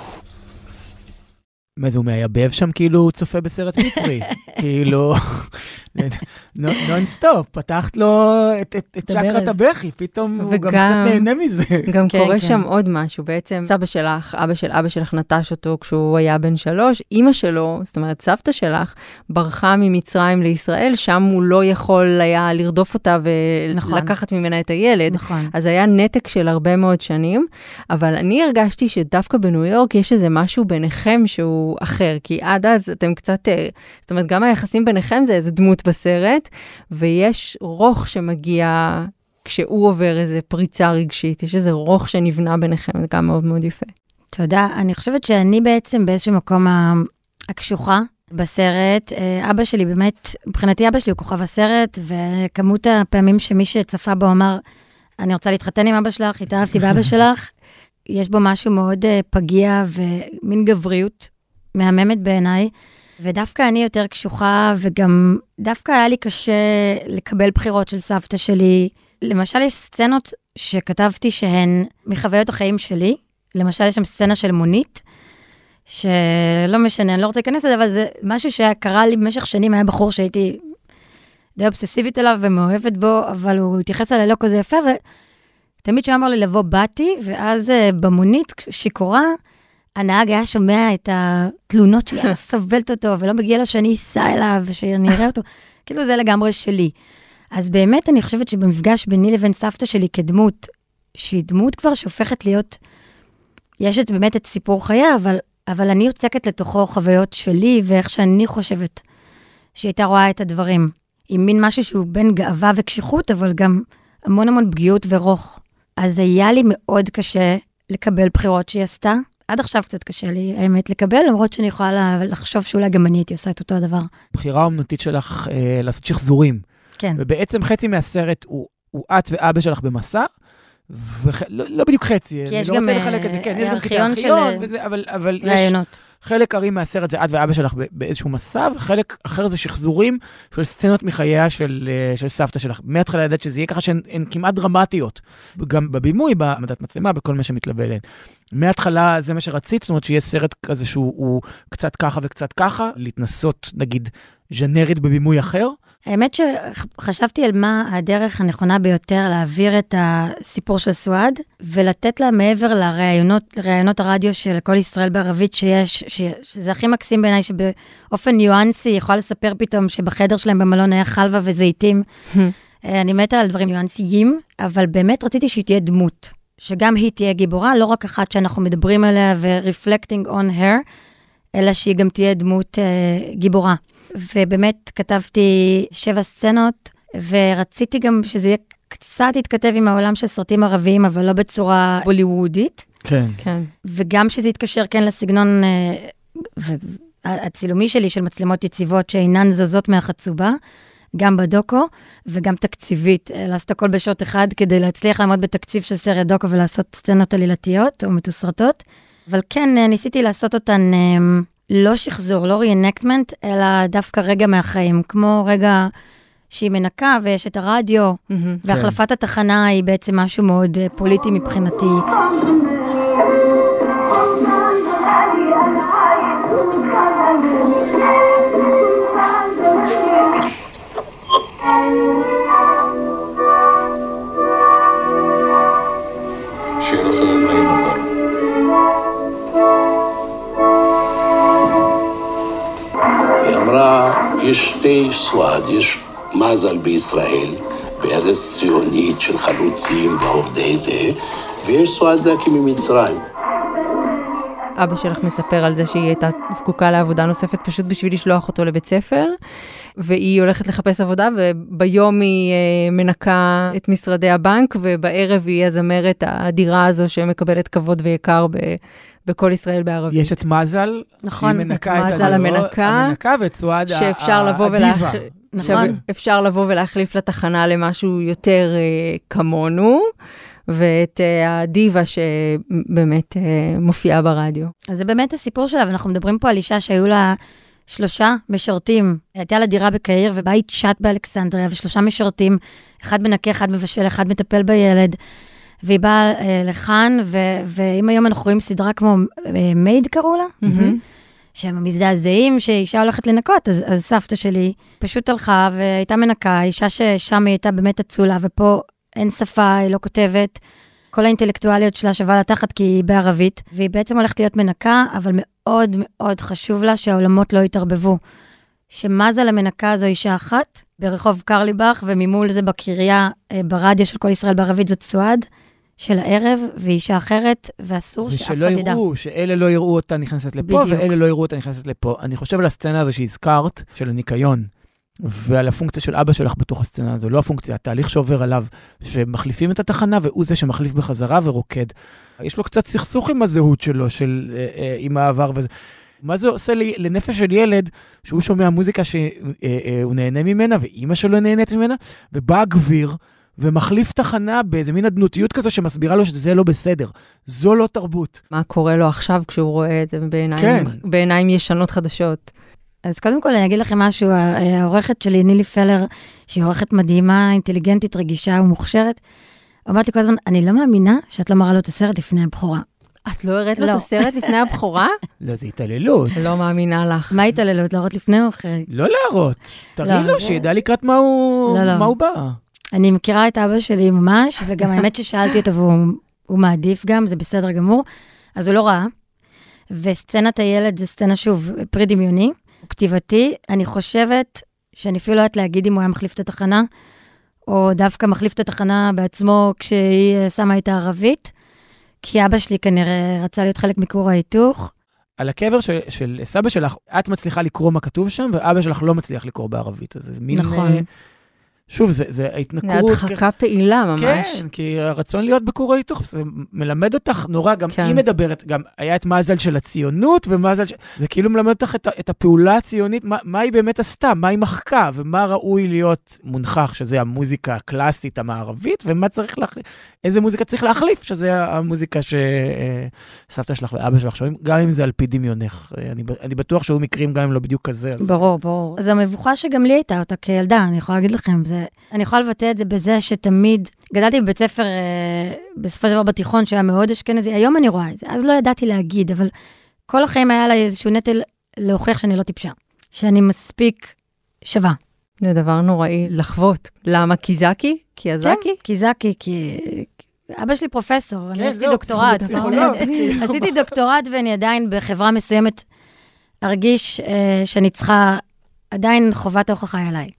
מה זה, הוא מייבב שם כאילו צופה בסרט מצרי. כאילו, נונסטופ, פתחת לו את, את, את את צ'קרת. הבכי, פתאום הוא גם קצת נהנה מזה. גם כן, קורה כן. שם עוד משהו, בעצם סבא שלך, אבא של אבא שלך נטש אותו כשהוא היה בן שלוש, אימא שלו, זאת אומרת סבתא שלך, ברחה ממצרים לישראל, שם הוא לא יכול היה לרדוף אותה נכון. ולקחת ממנה את הילד. נכון. אז היה נתק של הרבה מאוד שנים, אבל אני הרגשתי שדווקא בניו יורק יש איזה משהו ביניכם שהוא אחר, כי עד אז אתם קצת, אה, זאת אומרת, גם היחסים ביניכם זה איזה דמות בסרט, ויש רוך שמגיע כשהוא עובר איזה פריצה רגשית, יש איזה רוך שנבנה ביניכם, זה גם מאוד מאוד יפה. תודה. אני חושבת שאני בעצם באיזשהו מקום הקשוחה בסרט. אה, אבא שלי באמת, מבחינתי אבא שלי הוא כוכב הסרט, וכמות הפעמים שמי שצפה בו אמר, אני רוצה להתחתן עם אבא שלך, התאהבתי באבא שלך, יש בו משהו מאוד אה, פגיע ומין גבריות מהממת בעיניי. ודווקא אני יותר קשוחה, וגם דווקא היה לי קשה לקבל בחירות של סבתא שלי. למשל, יש סצנות שכתבתי שהן מחוויות החיים שלי. למשל, יש שם סצנה של מונית, שלא משנה, אני לא רוצה להיכנס לזה, אבל זה משהו שקרה לי במשך שנים, היה בחור שהייתי די אובססיבית אליו ומאוהבת בו, אבל הוא התייחס אליי לא כזה יפה, ותמיד כשהוא אמר לי לבוא, באתי, ואז אה, במונית, שיכורה, הנהג היה שומע את התלונות שלי, סובלת אותו, ולא מגיע לו שאני אסע אליו ושאני אראה אותו. כאילו זה לגמרי שלי. אז באמת אני חושבת שבמפגש ביני לבין סבתא שלי כדמות, שהיא דמות כבר שהופכת להיות, יש את, באמת את סיפור חייה, אבל, אבל אני יוצקת לתוכו חוויות שלי ואיך שאני חושבת שהיא הייתה רואה את הדברים. עם מין משהו שהוא בין גאווה וקשיחות, אבל גם המון המון פגיעות ורוך. אז היה לי מאוד קשה לקבל בחירות שהיא עשתה. עד עכשיו קצת קשה לי, האמת, לקבל, למרות שאני יכולה לה- לחשוב שאולי גם אני הייתי עושה את אותו הדבר. בחירה אומנותית שלך אה, לעשות שחזורים. כן. ובעצם חצי מהסרט הוא, הוא את ואבא שלך במסע, וח... לא, לא בדיוק חצי, אני לא רוצה אה, לחלק את זה, כן, יש גם קטעי ארכיון של, ארכיון אה, וזה, אבל, אבל יש רעיונות. חלק ארי מהסרט זה את ואבא שלך באיזשהו מסע, וחלק אחר זה שחזורים של סצנות מחייה של, אה, של סבתא שלך. מההתחלה ידעת שזה יהיה ככה שהן הן כמעט דרמטיות, גם בבימוי, בעמדת מצלמה, בכל מה שמתלווה אליהן. מההתחלה זה מה שרצית, זאת אומרת שיהיה סרט כזה שהוא הוא קצת ככה וקצת ככה, להתנסות נגיד ז'נרית בבימוי אחר. האמת שחשבתי על מה הדרך הנכונה ביותר להעביר את הסיפור של סואד, ולתת לה מעבר לראיונות, לראיונות הרדיו של כל ישראל בערבית שיש, ש, שזה הכי מקסים בעיניי, שבאופן ניואנסי יכולה לספר פתאום שבחדר שלהם במלון היה חלבה וזיתים. אה, אני מתה על דברים ניואנסיים, אבל באמת רציתי שהיא תהיה דמות, שגם היא תהיה גיבורה, לא רק אחת שאנחנו מדברים עליה ו-reflecting on her, אלא שהיא גם תהיה דמות אה, גיבורה. ובאמת כתבתי שבע סצנות, ורציתי גם שזה יהיה קצת יתכתב עם העולם של סרטים ערביים, אבל לא בצורה בוליוודית, כן. כן. וגם שזה יתקשר כן לסגנון אה, ו- הצילומי שלי של מצלמות יציבות שאינן זזות מהחצובה, גם בדוקו, וגם תקציבית, אה, לעשות הכל בשוט אחד כדי להצליח לעמוד בתקציב של סרט דוקו ולעשות סצנות עלילתיות או מתוסרטות. אבל כן, אה, ניסיתי לעשות אותן אה, לא שחזור, לא ריאנקטמנט, אלא דווקא רגע מהחיים, כמו רגע שהיא מנקה ויש את הרדיו, מהמם. והחלפת התחנה היא בעצם משהו מאוד פוליטי מבחינתי. יש מזל בישראל, בארץ ציונית של חלוצים ועובדי זה, ויש סועד זקי ממצרים. אבא שלך מספר על זה שהיא הייתה זקוקה לעבודה נוספת פשוט בשביל לשלוח אותו לבית ספר. והיא הולכת לחפש עבודה, וביום היא אה, מנקה את משרדי הבנק, ובערב היא הזמרת האדירה הזו שמקבלת כבוד ויקר ב... בכל ישראל בערבית. יש את מזל, נכון, היא מנקה את את מזל המנקה, המנקה ואת סועד ה- שאפשר לבוא הדיבה. ולהח... נכון. שאפשר לבוא ולהחליף לתחנה למשהו יותר אה, כמונו, ואת אה, הדיבה שבאמת אה, מופיעה ברדיו. אז זה באמת הסיפור שלה, ואנחנו מדברים פה על אישה שהיו לה שלושה משרתים. הייתה לה דירה בקהיר ובית שט באלכסנדריה, ושלושה משרתים, אחד מנקה, אחד מבשל, אחד מטפל בילד. והיא באה אה, לכאן, ו- ואם היום אנחנו רואים סדרה כמו אה, מייד קראו לה, מהמם. שהם מזדעזעים שאישה הולכת לנקות, אז, אז סבתא שלי פשוט הלכה והייתה מנקה, אישה ששם היא הייתה באמת אצולה, ופה אין שפה, היא לא כותבת. כל האינטלקטואליות שלה שווה לה תחת כי היא בערבית, והיא בעצם הולכת להיות מנקה, אבל מאוד מאוד חשוב לה שהעולמות לא יתערבבו. שמזל המנקה זו אישה אחת, ברחוב קרליבך, וממול זה בקריה, אה, ברדיו של כל ישראל בערבית זאת סועד, של הערב, ואישה אחרת, ואסור שאף אחד ושלא ידע. יראו, שאלה לא יראו אותה נכנסת לפה, בדיוק. ואלה לא יראו אותה נכנסת לפה. אני חושב על הסצנה הזו שהזכרת, של הניקיון, ועל הפונקציה של אבא שלך בתוך הסצנה הזו, לא הפונקציה, התהליך שעובר עליו, שמחליפים את התחנה, והוא זה שמחליף בחזרה ורוקד. יש לו קצת סכסוך עם הזהות שלו, של, אה, אה, עם העבר וזה. מה זה עושה לי, לנפש של ילד, שהוא שומע מוזיקה שהוא נהנה ממנה, ואימא שלו נהנית ממנה, ובא הגביר, ומחליף תחנה באיזה מין אדנותיות כזו שמסבירה לו שזה לא בסדר. זו לא תרבות. מה קורה לו עכשיו כשהוא רואה את זה בעיניים, כן. בעיניים ישנות חדשות? אז קודם כל אני אגיד לכם משהו, העורכת שלי, נילי פלר, שהיא עורכת מדהימה, אינטליגנטית, רגישה ומוכשרת, אומרת לי כל הזמן, אני לא מאמינה שאת לא מראה לו את הסרט לפני הבכורה. את לא הראית לו את לא. הסרט לפני הבכורה? לא, זה התעללות. לא מאמינה לך. מה התעללות, להראות לפני או אחרי? לא להראות. תראי לא, לו, שידע לקראת מה הוא לא. מה הוא בא. אני מכירה את אבא שלי ממש, וגם האמת ששאלתי אותו והוא הוא מעדיף גם, זה בסדר גמור, אז הוא לא ראה. וסצנת הילד זה סצנה, שוב, פרי דמיוני, כתיבתי. אני חושבת שאני אפילו לא יודעת להגיד אם הוא היה מחליף את התחנה, או דווקא מחליף את התחנה בעצמו כשהיא אה, שמה את הערבית, כי אבא שלי כנראה רצה להיות חלק מכור ההיתוך. על הקבר של, של סבא שלך, את מצליחה לקרוא מה כתוב שם, ואבא שלך לא מצליח לקרוא בערבית. אז זה מין... נכון. אה, שוב, זה, זה זה ההתנכרות. הדחקה פעילה ממש. כן, כי הרצון להיות בכור ההיתוך, זה מלמד אותך נורא, גם כן. היא מדברת, גם היה את מזל של הציונות, ומזל ש... זה כאילו מלמד אותך את, את הפעולה הציונית, מה, מה היא באמת עשתה, מה היא מחקה, ומה ראוי להיות מונחח, שזה המוזיקה הקלאסית המערבית, ומה צריך להחליף, איזה מוזיקה צריך להחליף, שזה המוזיקה שסבתא שלך ואבא שלך שומעים, גם אם זה על פי דמיונך. אה, אני, אני בטוח שהיו מקרים גם אם לא בדיוק כזה. אז... ברור, ברור. אז המבוכה שגם לי הייתה אותה כילדה, אני יכולה להגיד לכם, זה, אני יכולה לבטא את זה בזה שתמיד, גדלתי בבית ספר, אה, בסופו של דבר בתיכון, שהיה מאוד אשכנזי, היום אני רואה את זה, אז לא ידעתי להגיד, אבל כל החיים היה לה איזשהו נטל להוכיח שאני לא טיפשה, שאני מספיק שווה. זה דבר נוראי לחוות. למה? כי זקי? כי הזקי? כן, כי זקי, כי... אבא שלי פרופסור, אני כן, עשיתי זהו, דוקטורט. עשיתי דוקטורט ואני עדיין בחברה מסוימת ארגיש אה, שאני צריכה, עדיין חובת ההוכחה היא עליי.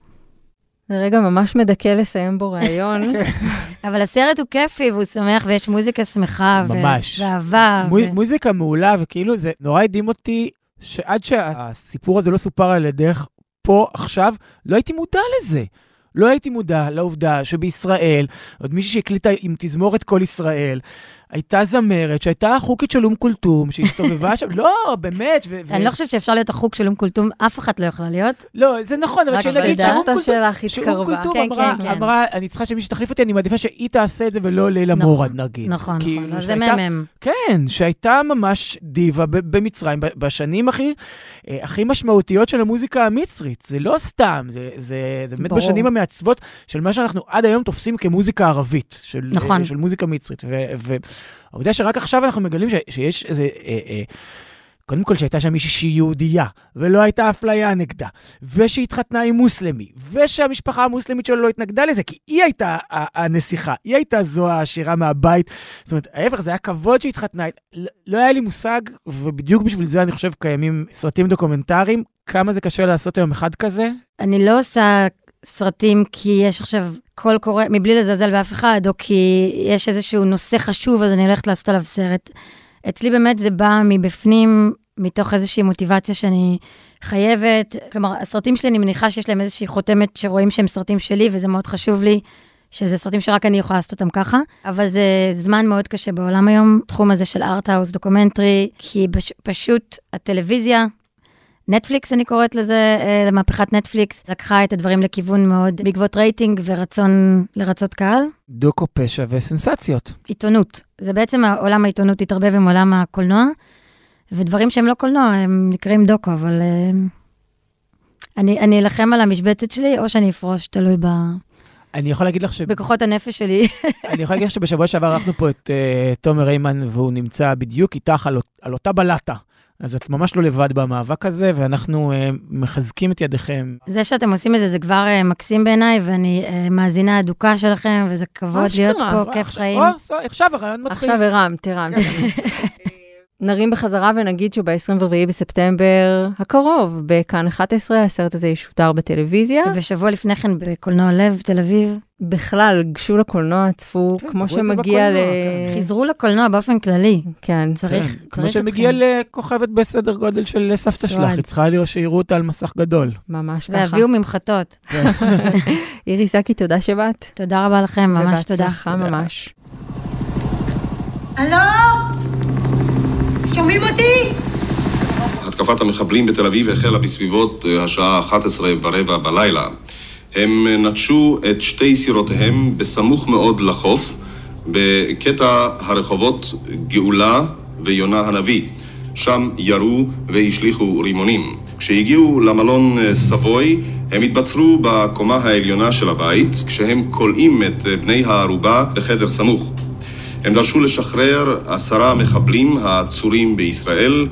זה רגע ממש מדכא לסיים בו ראיון. אבל הסרט הוא כיפי והוא שמח ויש מוזיקה שמחה. ממש. ואהבה. מו- ו- מוזיקה מעולה, וכאילו זה נורא הדהים אותי, שעד שהסיפור הזה לא סופר על ידך פה עכשיו, לא הייתי מודע לזה. לא הייתי מודע לעובדה שבישראל, עוד מישהי שהקליטה עם תזמורת כל ישראל, הייתה זמרת שהייתה החוקית של אום כולתום, שהסתובבה שם, לא, באמת. ו- ו- אני לא חושבת שאפשר להיות החוג של אום כולתום, אף אחת לא יכולה להיות. לא, זה נכון, אבל שתדע. שאום כולתום... שאום. כולתום כן, אמרה, כן, כן. אמרה, אני צריכה שמישהי תחליף אותי, אני מעדיפה שהיא תעשה את זה ולא לילה נכון, מורד, נגיד. נכון, כאילו, נכון, אז זה מהמם. כן, שהייתה ממש דיבה במצרים, בשנים הכי, אה, הכי משמעותיות של המוזיקה המצרית. זה לא סתם, זה, זה, זה באמת ברור. בשנים המעצבות של מה שאנחנו עד היום תופסים כמוזיקה ערבית, של, נכון. אה, של מוזיקה מצרית. ו- והעובדה שרק עכשיו אנחנו מגלים ש, שיש איזה... אה, אה, קודם כל שהייתה שם מישהי שהיא יהודייה, ולא הייתה אפליה נגדה, ושהתחתנה עם מוסלמי, ושהמשפחה המוסלמית שלו לא התנגדה לזה, כי היא הייתה הנסיכה, היא הייתה זו העשירה מהבית. זאת אומרת, ההפך, זה היה כבוד שהתחתנה. לא- לא היה לי מושג, ובדיוק בשביל זה אני חושב קיימים סרטים דוקומנטריים, כמה זה קשה לעשות היום אחד כזה. אני לא עושה סרטים כי יש עכשיו קול קורא, מבלי לזלזל באף אחד, או כי יש איזשהו נושא חשוב, אז אני הולכת לעשות עליו סרט. אצלי באמת זה בא מבפנים, מתוך איזושהי מוטיבציה שאני חייבת. כלומר, הסרטים שלי, אני מניחה שיש להם איזושהי חותמת שרואים שהם סרטים שלי, וזה מאוד חשוב לי. שזה סרטים שרק אני יכולה לעשות אותם ככה, אבל זה זמן מאוד קשה בעולם היום, תחום הזה של art-house דוקומנטרי, כי פש, פשוט הטלוויזיה, נטפליקס אני קוראת לזה, אה, מהפכת נטפליקס, לקחה את הדברים לכיוון מאוד בעקבות רייטינג ורצון לרצות קהל. דוקו פשע וסנסציות. עיתונות. זה בעצם עולם העיתונות התערבב עם עולם הקולנוע, ודברים שהם לא קולנוע, הם נקראים דוקו, אבל אה, אני אני אלחם על המשבצת שלי, או שאני אפרוש, תלוי ב... אני יכול להגיד לך ש... בכוחות הנפש שלי. אני יכול להגיד לך שבשבוע שעבר ערכנו פה את uh, תומר ריימן, והוא נמצא בדיוק איתך על, על אותה בלטה. אז את ממש לא לבד במאבק הזה, ואנחנו uh, מחזקים את ידיכם. זה שאתם עושים את זה, זה כבר uh, מקסים בעיניי, ואני uh, מאזינה אדוקה שלכם, וזה כבוד להיות פה, כיף חיים. עכשיו הרעיון מתחיל. עכשיו הרמת, הרמת. נרים בחזרה ונגיד שב-24 בספטמבר הקרוב, בכאן 11, הסרט הזה ישודר בטלוויזיה. ושבוע לפני כן בקולנוע לב, תל אביב. בכלל, גשו לקולנוע, צפו, כן, כמו שמגיע ל... כן. חזרו לקולנוע באופן כללי. כן. צריך, כן, צריך כמו שמגיע לכוכבת בסדר גודל של סבתא שלך. היא צריכה לראות שיראו אותה על מסך גדול. ממש ככה. והביאו ממחטות. איריס זקי, תודה שבאת. תודה רבה לכם, ממש תודה. ובהצלחה ממש. הלו? שומעים אותי? התקפת המחבלים בתל אביב החלה בסביבות אה, השעה 11 ורבע בלילה. הם אה, נטשו את שתי סירותיהם בסמוך מאוד לחוף, בקטע הרחובות גאולה ויונה הנביא. שם ירו והשליכו רימונים. כשהגיעו למלון אה, סבוי, הם התבצרו בקומה העליונה של הבית, כשהם כולאים את בני הערובה בחדר סמוך. הם דרשו לשחרר עשרה מחבלים העצורים בישראל,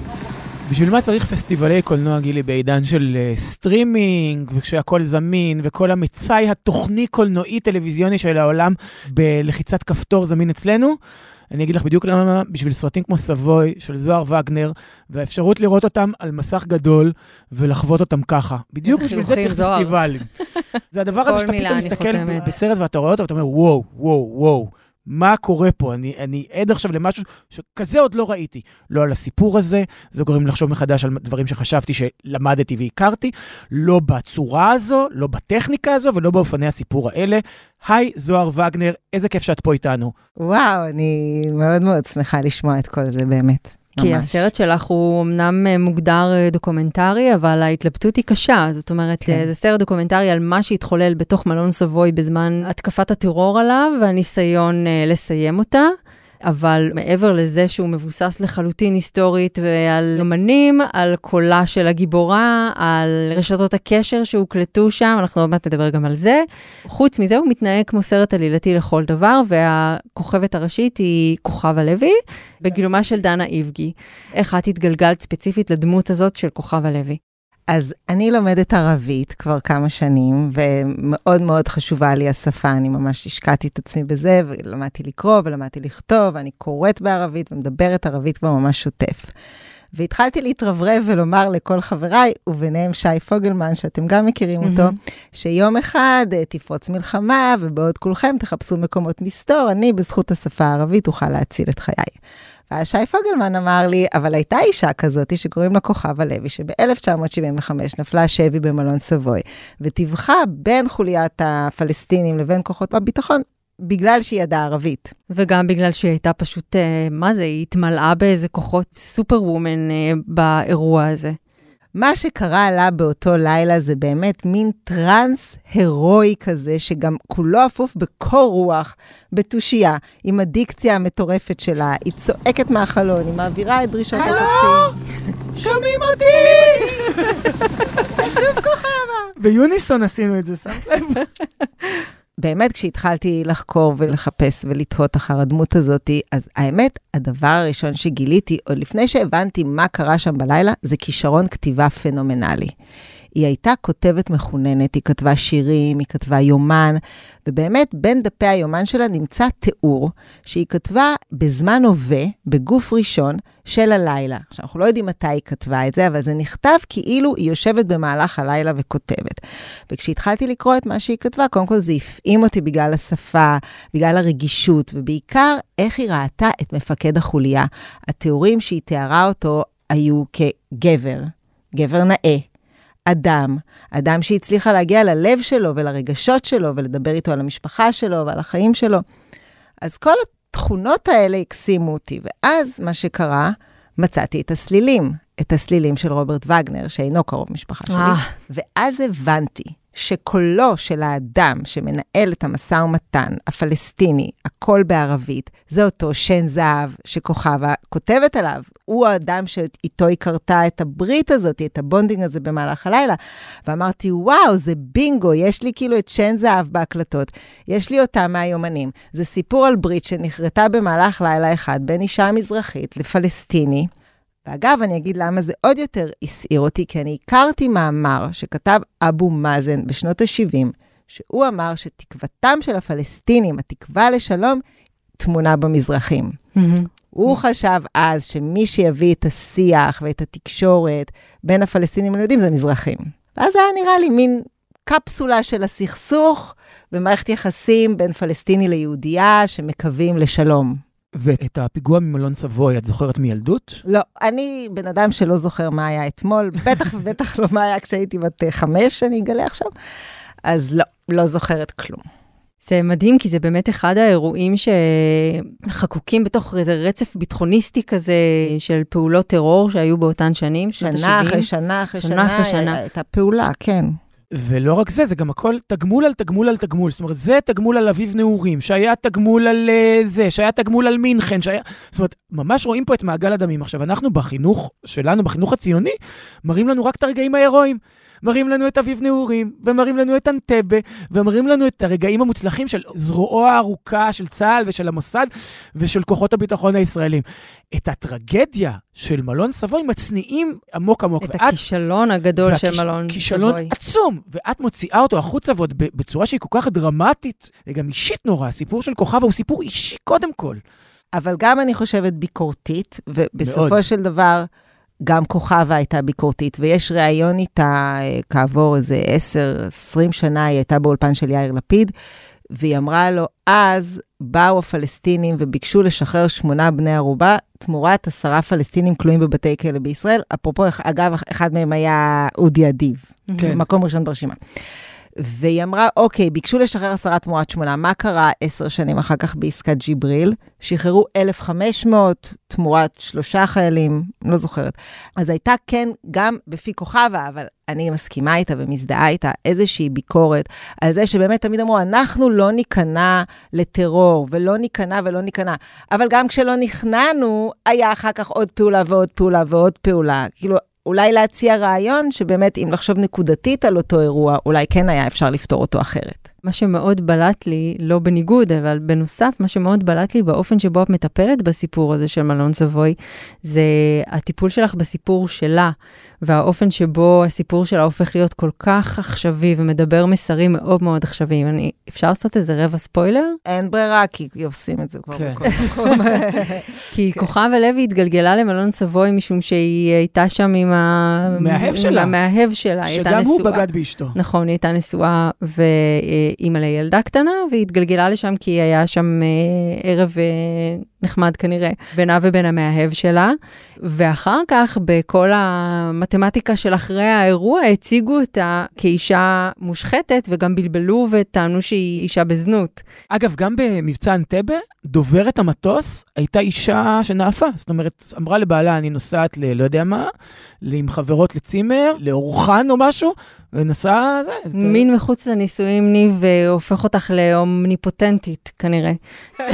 בשביל מה צריך פסטיבלי קולנוע, גילי, בעידן של uh, סטרימינג, וכשהכול זמין, וכל המצאי התוכני קולנועי טלוויזיוני של העולם בלחיצת כפתור זמין אצלנו? אני אגיד לך בדיוק למה, בשביל סרטים כמו סבוי של זוהר וגנר, והאפשרות לראות אותם על מסך גדול ולחוות אותם ככה. בדיוק בשביל זה צריך. פסטיבלים. זה הדבר הזה שאתה פתאום מסתכל. בסרט ואתה רואה אותו ואתה אומר, וואו, וואו, וואו. מה קורה פה? אני, אני עד עכשיו למשהו שכזה עוד לא ראיתי. לא על הסיפור הזה, זה גורם לחשוב מחדש על דברים שחשבתי שלמדתי והכרתי, לא בצורה הזו, לא בטכניקה הזו ולא באופני הסיפור האלה. היי, זוהר וגנר, איזה כיף שאת פה איתנו. וואו, אני מאוד מאוד שמחה לשמוע את כל זה, באמת. כי ממש. הסרט שלך הוא אמנם אה, מוגדר אה, דוקומנטרי, אבל ההתלבטות היא קשה. זאת אומרת, כן. אה, זה סרט דוקומנטרי על מה שהתחולל בתוך מלון סבוי בזמן התקפת הטרור עליו, והניסיון לסיים אותה. אבל מעבר לזה שהוא מבוסס לחלוטין היסטורית ועל אומנים, על קולה של הגיבורה, על רשתות הקשר שהוקלטו שם, אנחנו עוד מעט נדבר גם על זה. חוץ מזה, הוא מתנהג כמו סרט עלילתי לכל דבר, והכוכבת הראשית היא כוכבה לוי, בגילומה של דנה איבגי. איך את התגלגלת ספציפית לדמות הזאת של כוכבה לוי? אז אני לומדת ערבית כבר כמה שנים, ומאוד מאוד חשובה לי השפה, אני ממש השקעתי את עצמי בזה, ולמדתי לקרוא ולמדתי לכתוב, ואני קוראת בערבית ומדברת ערבית כבר ממש שוטף. והתחלתי להתרברב ולומר לכל חבריי, וביניהם שי פוגלמן, שאתם גם מכירים אותו, שיום אחד אה, תפרוץ מלחמה, ובעוד כולכם תחפשו מקומות מסתור, אני בזכות השפה הערבית אוכל להציל את חיי. ואז שי פוגלמן אמר לי, אבל הייתה אישה כזאת שקוראים לה כוכבה לוי, שב-1975 נפלה שבי במלון סבוי, וטיווחה בין חוליית הפלסטינים לבין כוחות הביטחון, בגלל שהיא ידעה ערבית. וגם בגלל שהיא הייתה פשוט, אה, מה זה, היא התמלאה באיזה כוחות סופר וומן אה, באירוע הזה. מה שקרה לה באותו לילה זה באמת מין טראנס הירואי כזה, שגם כולו אפוף בקור רוח, בתושייה, עם הדיקציה המטורפת שלה, היא צועקת מהחלון, היא מעבירה את דרישות התפקיד. שומעים אותי! זה שוב כוכבה. ביוניסון עשינו את זה, שמת לב? באמת, כשהתחלתי לחקור ולחפש ולתהות אחר הדמות הזאת, אז האמת, הדבר הראשון שגיליתי, עוד לפני שהבנתי מה קרה שם בלילה, זה כישרון כתיבה פנומנלי. היא הייתה כותבת מחוננת, היא כתבה שירים, היא כתבה יומן, ובאמת בין דפי היומן שלה נמצא תיאור שהיא כתבה בזמן הווה, בגוף ראשון, של הלילה. עכשיו, אנחנו לא יודעים מתי היא כתבה את זה, אבל זה נכתב כאילו היא יושבת במהלך הלילה וכותבת. וכשהתחלתי לקרוא את מה שהיא כתבה, קודם כל זה הפעים אותי בגלל השפה, בגלל הרגישות, ובעיקר איך היא ראתה את מפקד החוליה. התיאורים שהיא תיארה אותו היו כגבר, גבר נאה. אדם, אדם שהצליחה להגיע ללב שלו ולרגשות שלו ולדבר איתו על המשפחה שלו ועל החיים שלו. אז כל התכונות האלה הקסימו אותי, ואז מה שקרה, מצאתי את הסלילים, את הסלילים של רוברט וגנר, שאינו קרוב משפחה שלי, אה. ואז הבנתי שקולו של האדם שמנהל את המשא ומתן הפלסטיני, הכל בערבית, זה אותו שן זהב שכוכבה כותבת עליו. הוא האדם שאיתו היא כרתה את הברית הזאת, את ה bonding הזה במהלך הלילה. ואמרתי, וואו, זה בינגו, יש לי כאילו את שן זהב בהקלטות, יש לי אותה מהיומנים. זה סיפור על ברית שנכרתה במהלך לילה אחד בין אישה מזרחית לפלסטיני. ואגב, אני אגיד למה זה עוד יותר הסעיר אותי, כי אני הכרתי מאמר שכתב אבו מאזן בשנות ה-70, שהוא אמר שתקוותם של הפלסטינים, התקווה לשלום, טמונה במזרחים. הוא חשב אז שמי שיביא את השיח ואת התקשורת בין הפלסטינים ליהודים זה מזרחים. ואז היה נראה לי מין קפסולה של הסכסוך במערכת יחסים בין פלסטיני ליהודייה שמקווים לשלום. ואת הפיגוע ממלון סבוי, את זוכרת מילדות? לא, אני בן אדם שלא זוכר מה היה אתמול, בטח ובטח לא מה היה כשהייתי בת אה, חמש, אני אגלה עכשיו, אז לא, לא זוכרת כלום. זה מדהים, כי זה באמת אחד האירועים שחקוקים בתוך איזה רצף ביטחוניסטי כזה של פעולות טרור שהיו באותן שנים, שנות ה-70. שנה אחרי שנה אחרי שנה שנה, אחרי שנה. הייתה פעולה, כן. ולא רק זה, זה גם הכל תגמול על תגמול על תגמול. זאת אומרת, זה תגמול על אביב נעורים, שהיה תגמול על אה, זה, שהיה תגמול על מינכן, שהיה... זאת אומרת, ממש רואים פה את מעגל הדמים. עכשיו, אנחנו בחינוך שלנו, בחינוך הציוני, מראים לנו רק את הרגעים ההירואיים. מראים לנו את אביב נעורים, ומראים לנו את אנטבה, ומראים לנו את הרגעים המוצלחים של זרועו הארוכה של צה"ל ושל המוסד ושל כוחות הביטחון הישראלים. את הטרגדיה של מלון סבוי מצניעים עמוק עמוק. את ואת- הכישלון הגדול של והכיש- מלון כישלון סבוי. עצום, ואת מוציאה אותו החוצה ועוד בצורה שהיא כל כך דרמטית, וגם אישית נורא. הסיפור של כוכבה הוא סיפור אישי קודם כל. אבל גם אני חושבת ביקורתית, ובסופו מאוד. של דבר, גם כוכבה הייתה ביקורתית, ויש ראיון איתה אה, כעבור איזה 10-20 שנה, היא הייתה באולפן של יאיר לפיד, והיא אמרה לו, אז באו הפלסטינים וביקשו לשחרר שמונה בני ערובה, תמורת עשרה פלסטינים כלואים בבתי כלא בישראל. אפרופו, אגב, אחד מהם היה אודי אדיב, כן. מקום ראשון ברשימה. והיא אמרה, אוקיי, ביקשו לשחרר עשרה תמורת שמונה, מה קרה עשר שנים אחר כך בעסקת ג'יבריל? שחררו 1,500 תמורת שלושה חיילים, לא זוכרת. אז הייתה כן, גם בפי כוכבה, אבל אני מסכימה איתה ומזדהה איתה, איזושהי ביקורת על זה שבאמת תמיד אמרו, אנחנו לא ניכנע לטרור, ולא ניכנע ולא ניכנע. אבל גם כשלא נכנענו, היה אחר כך עוד פעולה ועוד פעולה ועוד פעולה. כאילו, אולי להציע רעיון שבאמת, אם לחשוב נקודתית על אותו אירוע, אולי כן היה אפשר לפתור אותו אחרת. מה שמאוד בלט לי, לא בניגוד, אבל בנוסף, מה שמאוד בלט לי באופן שבו את מטפלת בסיפור הזה של מלון סבוי, זה הטיפול שלך בסיפור שלה, והאופן שבו הסיפור שלה הופך להיות כל כך עכשווי ומדבר מסרים מאוד מאוד עכשוויים. אני, אפשר לעשות איזה רבע ספוילר? אין ברירה, כי עושים את זה כבר כן. בכל מקום. כי כוכבה לוי התגלגלה למלון סבוי משום שהיא הייתה שם עם ה... מאהב עם שלה. המאהב שלה. היא הייתה שגם הוא נשואה. בגד באשתו. נכון, היא הייתה נשואה ואימא לילדה קטנה, והיא התגלגלה לשם כי היה שם אה, ערב אה, נחמד כנראה, בינה ובין המאהב שלה. ואחר כך, בכל המתמטיקה של אחרי האירוע, הציגו אותה כאישה מושחתת, וגם בלבלו וטענו שהיא אישה בזנות. אגב, גם במבצע אנטבה, דוברת המטוס הייתה אישה שנאפה. זאת אומרת, אמרה לבעלה, אני נוסעת ל... לא יודע מה, עם חברות לצימר, לאורחן או משהו, ונסעה... זה, זה- מין מחוץ לנישואים, ניב, אה, הופך אותך לאומניפוטנטית, כנראה.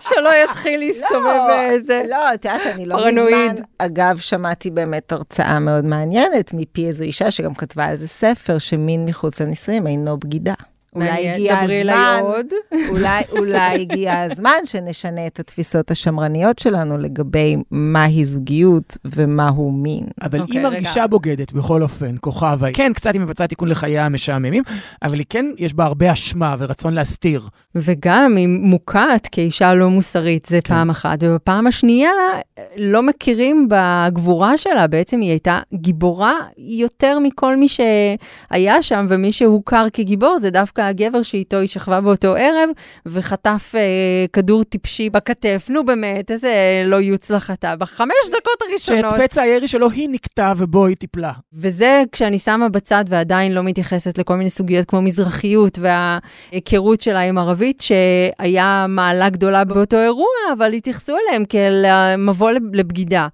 שלא יתחיל להסתובב באיזה... לא, את יודעת, אני לא. מזמן, אגב, שמעתי באמת הרצאה מאוד מעניינת מפי איזו אישה שגם כתבה על זה ספר, שמין מחוץ לנישואים אינו בגידה. אולי הגיע הזמן. אולי, אולי הגיע הזמן שנשנה את התפיסות השמרניות שלנו לגבי מהי זוגיות ומהו מין. אבל אוקיי, היא רגע. מרגישה בוגדת בכל אופן, כוכבה. כן, קצת היא מבצעת תיקון לחייה המשעממים, אבל היא כן, יש בה הרבה אשמה ורצון להסתיר. וגם היא מוקעת כאישה לא מוסרית, זה כן. פעם אחת. ובפעם השנייה, לא מכירים בגבורה שלה, בעצם היא הייתה גיבורה יותר מכל מי שהיה שם, ומי שהוכר כגיבור זה דווקא הגבר שאיתו היא שכבה באותו ערב, וחטף אה, כדור טיפשי בכתף. נו באמת, איזה לא יוצלח אתה. בחמש דקות שאת הראשונות. פצע הירי שלו היא נקטה ובו היא טיפלה. וזה כשאני שמה בצד ועדיין לא מתייחסת לכל מיני סוגיות כמו מזרחיות וההיכרות שלה עם ערבית, שהיה מעלה גדולה באותו אירוע, אבל התייחסו אליהם כאל מבוא לב- לבגידה.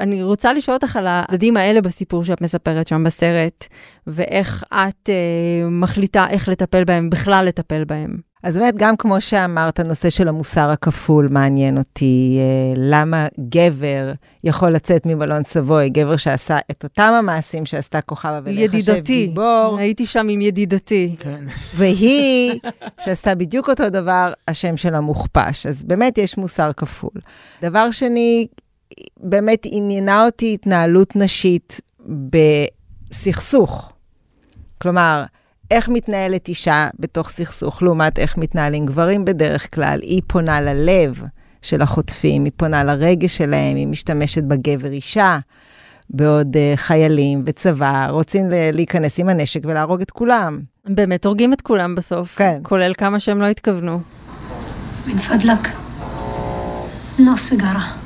אני רוצה לשאול אותך על הצדדים האלה בסיפור שאת מספרת שם בסרט, ואיך את אה, מחליטה איך לטפל בהם, בכלל לטפל בהם. אז באמת, גם כמו שאמרת, הנושא של המוסר הכפול מעניין אותי. אה, למה גבר יכול לצאת ממלון סבוי, גבר שעשה את אותם המעשים שעשתה כוכבה ידידתי. גיבור, הייתי שם עם ידידתי. כן. והיא, שעשתה בדיוק אותו דבר, השם שלה מוכפש. אז באמת יש מוסר כפול. דבר שני, באמת עניינה אותי התנהלות נשית בסכסוך. כלומר, איך מתנהלת אישה בתוך סכסוך לעומת איך מתנהלים גברים בדרך כלל. היא פונה ללב של החוטפים, היא פונה לרגש שלהם, היא משתמשת בגבר אישה, בעוד uh, חיילים וצבא רוצים להיכנס עם הנשק ולהרוג את כולם. הם באמת הורגים את כולם בסוף, כן. כולל כמה שהם לא התכוונו. מן פדלק, נו סיגרה.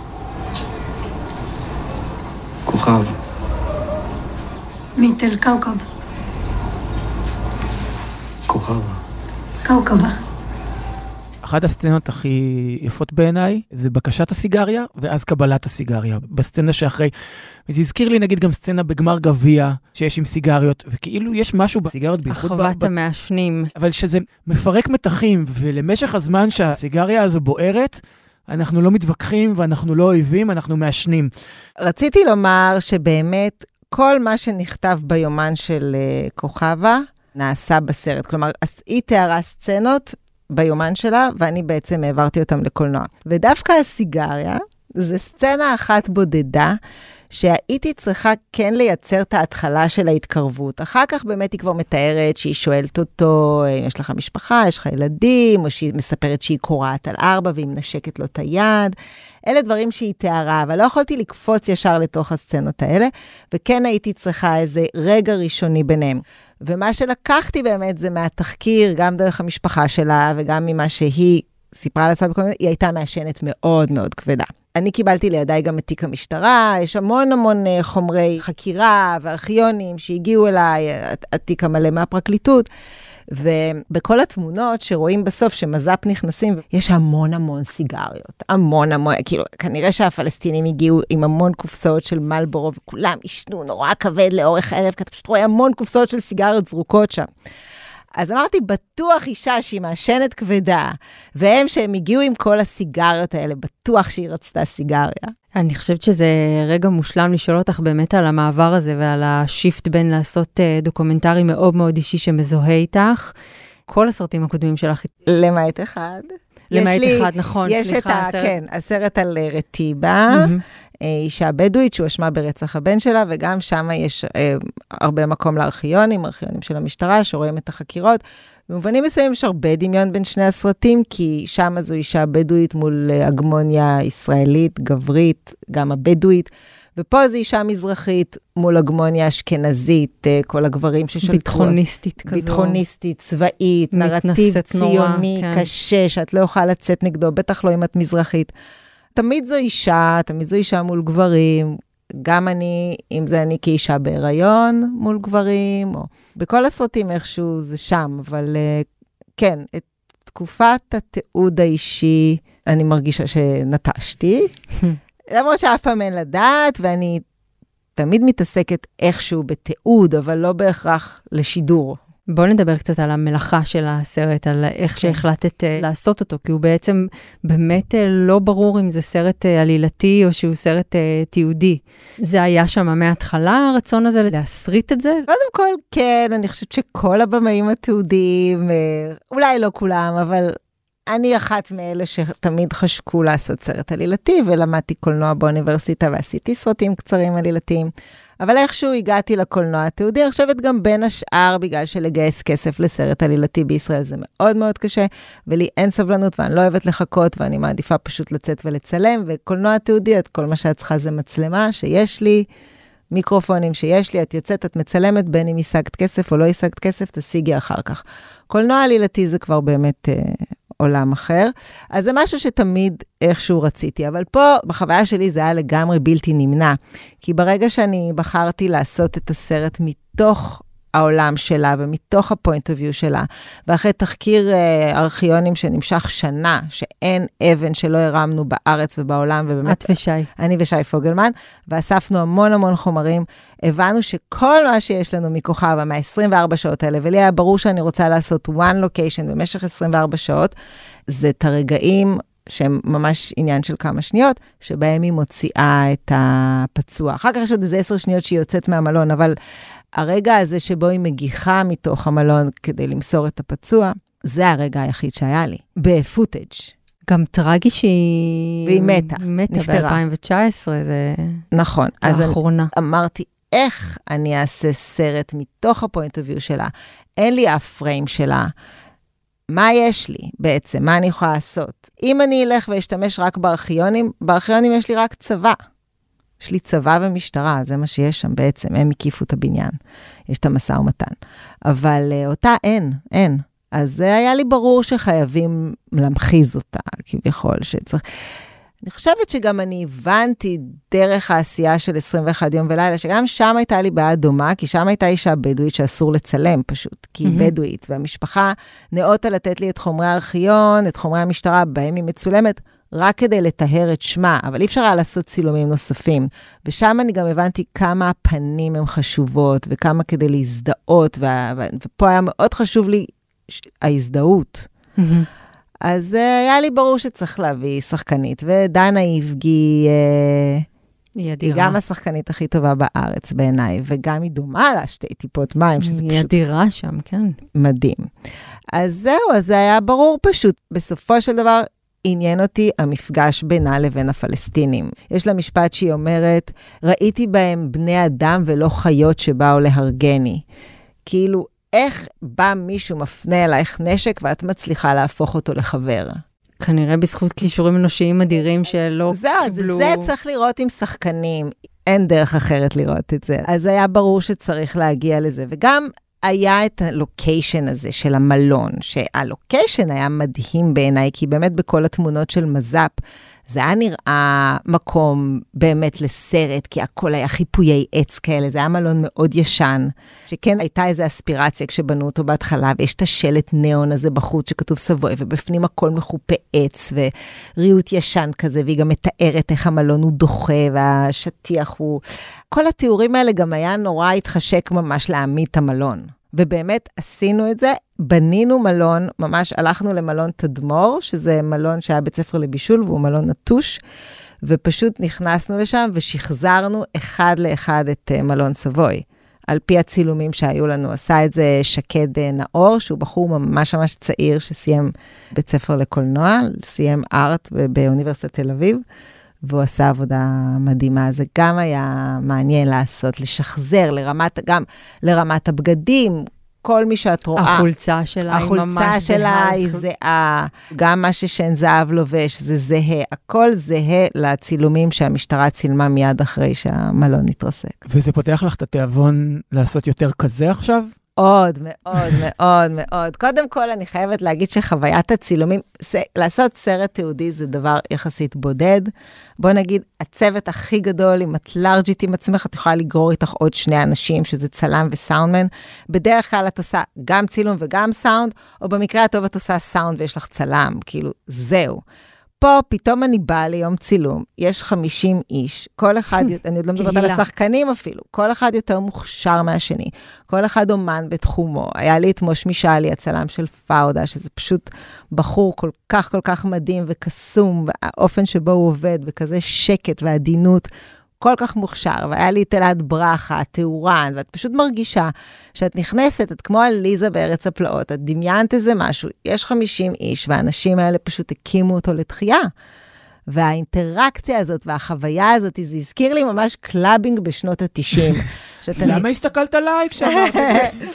כוכב? מיטל קאוקב. כוכב. קאוקבה. אחת הסצנות הכי יפות בעיניי זה בקשת הסיגריה ואז קבלת הסיגריה. בסצנה שאחרי, זה הזכיר לי נגיד גם סצנה בגמר גביע שיש עם סיגריות, וכאילו יש משהו בסיגריות בייחוד... אחוות המעשנים. אבל שזה מפרק מתחים, ולמשך הזמן שהסיגריה הזו בוערת, אנחנו לא מתווכחים ואנחנו לא אויבים, אנחנו מעשנים. רציתי לומר שבאמת כל מה שנכתב ביומן של uh, כוכבה נעשה בסרט. כלומר, היא תיארה סצנות ביומן שלה, ואני בעצם העברתי אותם לקולנוע. ודווקא הסיגריה, זה סצנה אחת בודדה, שהייתי צריכה כן לייצר את ההתחלה של ההתקרבות. אחר כך באמת היא כבר מתארת שהיא שואלת אותו, אם יש לך משפחה, יש לך ילדים, או שהיא מספרת שהיא קורעת על ארבע והיא מנשקת לו את היד. אלה דברים שהיא תיארה, אבל לא יכולתי לקפוץ ישר לתוך הסצנות האלה, וכן הייתי צריכה איזה רגע ראשוני ביניהם. ומה שלקחתי באמת זה מהתחקיר, גם דרך המשפחה שלה וגם ממה שהיא סיפרה על עצמה בכל מיני, היא הייתה מעשנת מאוד מאוד כבדה. אני קיבלתי לידיי גם את תיק המשטרה, יש המון המון אה, חומרי חקירה וארכיונים שהגיעו אליי, הת- התיק המלא מהפרקליטות. ובכל התמונות שרואים בסוף שמז"פ נכנסים, יש המון המון סיגריות, המון המון, כאילו, כנראה שהפלסטינים הגיעו עם המון קופסאות של מלבורו, וכולם עישנו נורא כבד לאורך הערב, כי אתה פשוט רואה המון קופסאות של סיגריות זרוקות שם. אז אמרתי, בטוח אישה שהיא מעשנת כבדה, והם שהם הגיעו עם כל הסיגריות האלה, בטוח שהיא רצתה סיגריה. אני חושבת שזה רגע מושלם לשאול אותך באמת על המעבר הזה ועל ה shift בין לעשות אה, דוקומנטרי מאוד מאוד אישי שמזוהה איתך. כל הסרטים הקודמים שלך, למעט אחד. למעט יש לי- אחד, נכון, יש סליחה, את ה... הסרט- כן, הסרט על אה, רטיבה, מהמם. אישה בדואית שהואשמה ברצח הבן שלה, וגם שם יש אה, הרבה מקום לארכיונים, ארכיונים של המשטרה, שרואים את החקירות. במובנים מסוימים יש הרבה דמיון בין שני הסרטים, כי שם זו אישה בדואית מול אה, הגמוניה ישראלית, גברית, גם הבדואית. ופה זו אישה מזרחית מול הגמוניה אשכנזית, אה, כל הגברים ששלטו. ביטחוניסטית כזו. ביטחוניסטית, צבאית, נרטיב מתנשאת נורא, ציוני, כן. קשה, שאת לא יכולה לצאת נגדו, בטח לא אם את מזרחית. תמיד זו אישה, תמיד זו אישה מול גברים, גם אני, אם זה אני כאישה בהיריון מול גברים, או בכל הסרטים איכשהו זה שם, אבל אה, כן, את תקופת התיעוד האישי, אני מרגישה שנטשתי, למרות שאף פעם אין לדעת, ואני תמיד מתעסקת איכשהו בתיעוד, אבל לא בהכרח לשידור. בואו נדבר קצת על המלאכה של הסרט, על איך שהחלטת אה, לעשות אותו, כי הוא בעצם באמת אה, לא ברור אם זה סרט אה, עלילתי או שהוא סרט תיעודי. זה היה שם מההתחלה, הרצון הזה להסריט את זה? קודם כל, כן, אני חושבת שכל הבמאים התיעודיים, אולי לא כולם, אבל אני אחת מאלה שתמיד חשקו לעשות סרט עלילתי, ולמדתי קולנוע באוניברסיטה ועשיתי סרטים קצרים עלילתיים. אבל איכשהו הגעתי לקולנוע התיעודי, אני חושבת גם בין השאר, בגלל שלגייס כסף לסרט עלילתי בישראל זה מאוד מאוד קשה, ולי אין סבלנות ואני לא אוהבת לחכות, ואני מעדיפה פשוט לצאת ולצלם, וקולנוע תיעודי, את כל מה שאת צריכה זה מצלמה שיש לי, מיקרופונים שיש לי, את יוצאת, את מצלמת, בין אם השגת כסף או לא השגת כסף, תשיגי אחר כך. קולנוע עלילתי זה כבר באמת אה, עולם אחר. אז זה משהו שתמיד איכשהו רציתי, אבל פה, בחוויה שלי, זה היה לגמרי בלתי נמנע. כי ברגע שאני בחרתי לעשות את הסרט מתוך העולם שלה ומתוך הפוינט אוף ויו שלה, ואחרי תחקיר אה, ארכיונים שנמשך שנה, שאין אבן שלא הרמנו בארץ ובעולם, ובאמת... את ושי. אני ושי פוגלמן, ואספנו המון המון חומרים. הבנו שכל מה שיש לנו מכוכבה, מה-24 שעות האלה, ולי היה ברור שאני רוצה לעשות one location במשך 24 שעות, זה את הרגעים שהם ממש עניין של כמה שניות, שבהם היא מוציאה את הפצוע. אחר כך יש עוד איזה עשר שניות שהיא יוצאת מהמלון, אבל הרגע הזה שבו היא מגיחה מתוך המלון כדי למסור את הפצוע, זה הרגע היחיד שהיה לי, ב footage. גם טרגי שהיא... והיא מתה, מתה נפטרה. ב-2019, זה נכון. אז האחרונה. אמרתי, איך אני אעשה סרט מתוך ה point of view שלה? אין לי אף פריים שלה. מה יש לי בעצם? מה אני יכולה לעשות? אם אני אלך ואשתמש רק בארכיונים, בארכיונים יש לי רק צבא. יש לי צבא ומשטרה, זה מה שיש שם בעצם, הם הקיפו את הבניין. יש את המשא ומתן. אבל uh, אותה אין, אין. אז זה היה לי ברור שחייבים להמחיז אותה, כביכול, שצריך... אני חושבת שגם אני הבנתי דרך העשייה של 21 יום ולילה, שגם שם הייתה לי בעיה דומה, כי שם הייתה אישה בדואית שאסור לצלם פשוט, כי היא מהמם. בדואית, והמשפחה ניאותה לתת לי את חומרי הארכיון, את חומרי המשטרה, בהם היא מצולמת, רק כדי לטהר את שמה, אבל אי אפשר היה לעשות צילומים נוספים. ושם אני גם הבנתי כמה הפנים הן חשובות, וכמה כדי להזדהות, וה- ופה היה מאוד חשוב לי ההזדהות. אז uh, היה לי ברור שצריך להביא שחקנית, ודנה איבגי, uh, היא היא אדירה. גם השחקנית הכי טובה בארץ בעיניי, וגם היא דומה לה שתי טיפות מים, שזה היא פשוט אדירה שם, כן. מדהים. אז זהו, אז זה היה ברור פשוט. בסופו של דבר, עניין אותי המפגש בינה לבין הפלסטינים. יש לה משפט שהיא אומרת, ראיתי בהם בני אדם ולא חיות שבאו להרגני. כאילו, איך בא מישהו מפנה אלייך נשק ואת מצליחה להפוך אותו לחבר? כנראה בזכות כישורים אנושיים אדירים שלא זהו, את קיבלו... זה צריך לראות עם שחקנים. אין דרך אחרת לראות את זה. אז היה ברור שצריך להגיע לזה. וגם היה את הלוקיישן הזה של המלון, שהלוקיישן היה מדהים בעיניי, כי באמת בכל התמונות של מז"פ, זה היה נראה מקום באמת לסרט, כי הכל היה חיפויי עץ כאלה, זה היה מלון מאוד ישן, שכן הייתה איזו אספירציה כשבנו אותו בהתחלה, ויש את השלט ניאון הזה בחוץ שכתוב סבוי, ובפנים הכל מחופה עץ, וריהוט ישן כזה, והיא גם מתארת איך המלון הוא דוחה, והשטיח הוא... כל התיאורים האלה גם היה נורא התחשק ממש להעמיד את המלון. ובאמת עשינו את זה, בנינו מלון, ממש הלכנו למלון תדמור, שזה מלון שהיה בית ספר לבישול והוא מלון נטוש, ופשוט נכנסנו לשם ושחזרנו אחד לאחד את אה, מלון סבוי. על פי הצילומים שהיו לנו, עשה את זה שקד אה, נאור, שהוא בחור ממש ממש צעיר שסיים בית ספר לקולנוע, סיים ארט באוניברסיטת תל אביב. והוא עשה עבודה מדהימה. זה גם היה מעניין לעשות, לשחזר לרמת, גם לרמת הבגדים, כל מי שאת רואה. החולצה שלה היא ממש החולצה שלה היא זהה. זהה, גם מה ששן זהב לובש, זה זהה. הכל זהה לצילומים שהמשטרה צילמה מיד אחרי שהמלון התרסק. וזה פותח לך את התיאבון לעשות יותר כזה עכשיו? מאוד, מאוד, מאוד, מאוד. קודם כל, אני חייבת להגיד שחוויית הצילומים, ס- לעשות סרט תיעודי זה דבר יחסית בודד. בוא נגיד, הצוות הכי גדול, אם את לארג'ית עם עצמך, את יכולה לגרור איתך עוד שני אנשים, שזה צלם וסאונדמן. בדרך כלל את עושה גם צילום וגם סאונד, או במקרה הטוב את עושה סאונד ויש לך צלם, כאילו, זהו. פה פתאום אני באה ליום צילום, יש 50 איש, כל אחד, אני עוד לא מדברת על. השחקנים אפילו, כל אחד יותר מוכשר מהשני, כל אחד אומן בתחומו. היה לי את מוש משאלי, הצלם של פאודה, שזה פשוט בחור כל כך כל כך מדהים וקסום, האופן שבו הוא עובד, בכזה שקט ועדינות. כל כך מוכשר, והיה לי את אלעד ברכה, התאורן, ואת פשוט מרגישה שאת נכנסת, את כמו עליזה בארץ הפלאות, את דמיינת איזה משהו, יש 50 איש, והאנשים האלה פשוט הקימו אותו לתחייה. והאינטראקציה הזאת והחוויה הזאת, זה הזכיר לי ממש clubbing בשנות ה-90. למה הסתכלת עליי כשאמרת את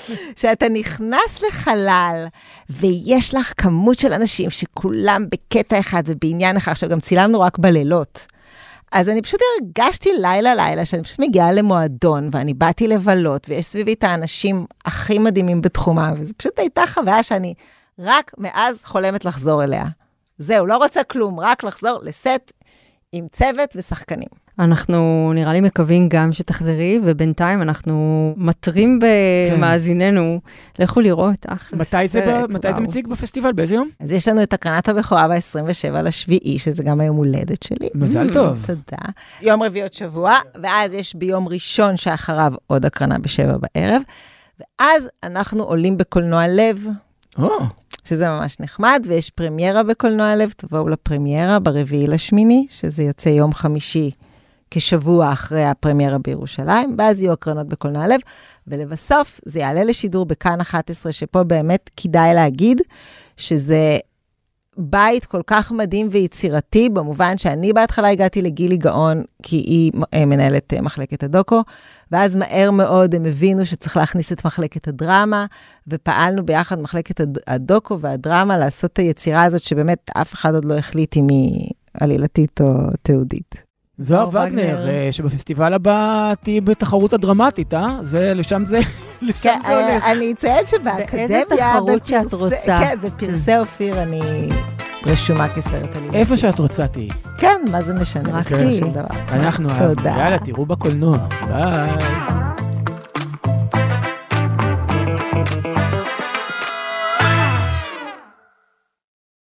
זה? שאתה נכנס לחלל, ויש לך כמות של אנשים שכולם בקטע אחד ובעניין אחד. עכשיו, גם צילמנו רק בלילות. אז אני פשוט הרגשתי לילה-לילה שאני פשוט מגיעה למועדון, ואני באתי לבלות, ויש סביבי את האנשים הכי מדהימים בתחומם, וזו פשוט הייתה חוויה שאני רק מאז חולמת לחזור אליה. זהו, לא רוצה כלום, רק לחזור לסט עם צוות ושחקנים. אנחנו נראה לי מקווים גם שתחזרי, ובינתיים אנחנו מתרים במאזיננו, לכו לראות, אחלה סרט, מתי זה ב- מתי זה. מציג בפסטיבל? באיזה יום? אז יש לנו את הקרנת הבכורה ב-27 לשביעי, שזה גם היום הולדת שלי. מזל Mm. טוב. תודה. יום רביעי עוד שבוע, ואז יש ביום ראשון שאחריו עוד הקרנה בשבע בערב, ואז אנחנו עולים בקולנוע לב, או, שזה ממש נחמד, ויש פרמיירה בקולנוע לב, תבואו לפרמיירה ברביעי לשמיני, שזה יוצא יום חמישי כשבוע אחרי הפרמיירה בירושלים, ואז יהיו הקרנות בקולנוע לב, ולבסוף זה יעלה לשידור בכאן 11, שפה באמת כדאי להגיד שזה בית כל כך מדהים ויצירתי, במובן שאני בהתחלה הגעתי לגילי גאון, כי היא אה, מנהלת אה, מחלקת הדוקו, ואז מהר מאוד הם הבינו שצריך להכניס את מחלקת הדרמה, ופעלנו ביחד, מחלקת הד- הדוקו והדרמה, לעשות את היצירה הזאת, שבאמת אף אחד עוד לא החליט אם היא עלילתית או תיעודית. זוהר וגנר, וגנר. אה, שבפסטיבל הבא תהיי בתחרות הדרמטית, אה? זה, לשם זה, לשם כן, זה הולך. אה, אני אציין שבאקדמיה... באיזה תחרות שאת רוצה. כן, בפרסי אופיר אני רשומה כסרט עלילתי. איפה שאת רוצה תהיי. כן, מה זה משנה? רק תהיי. אנחנו. אהבנו. יאללה, תראו בקולנוע. ביי.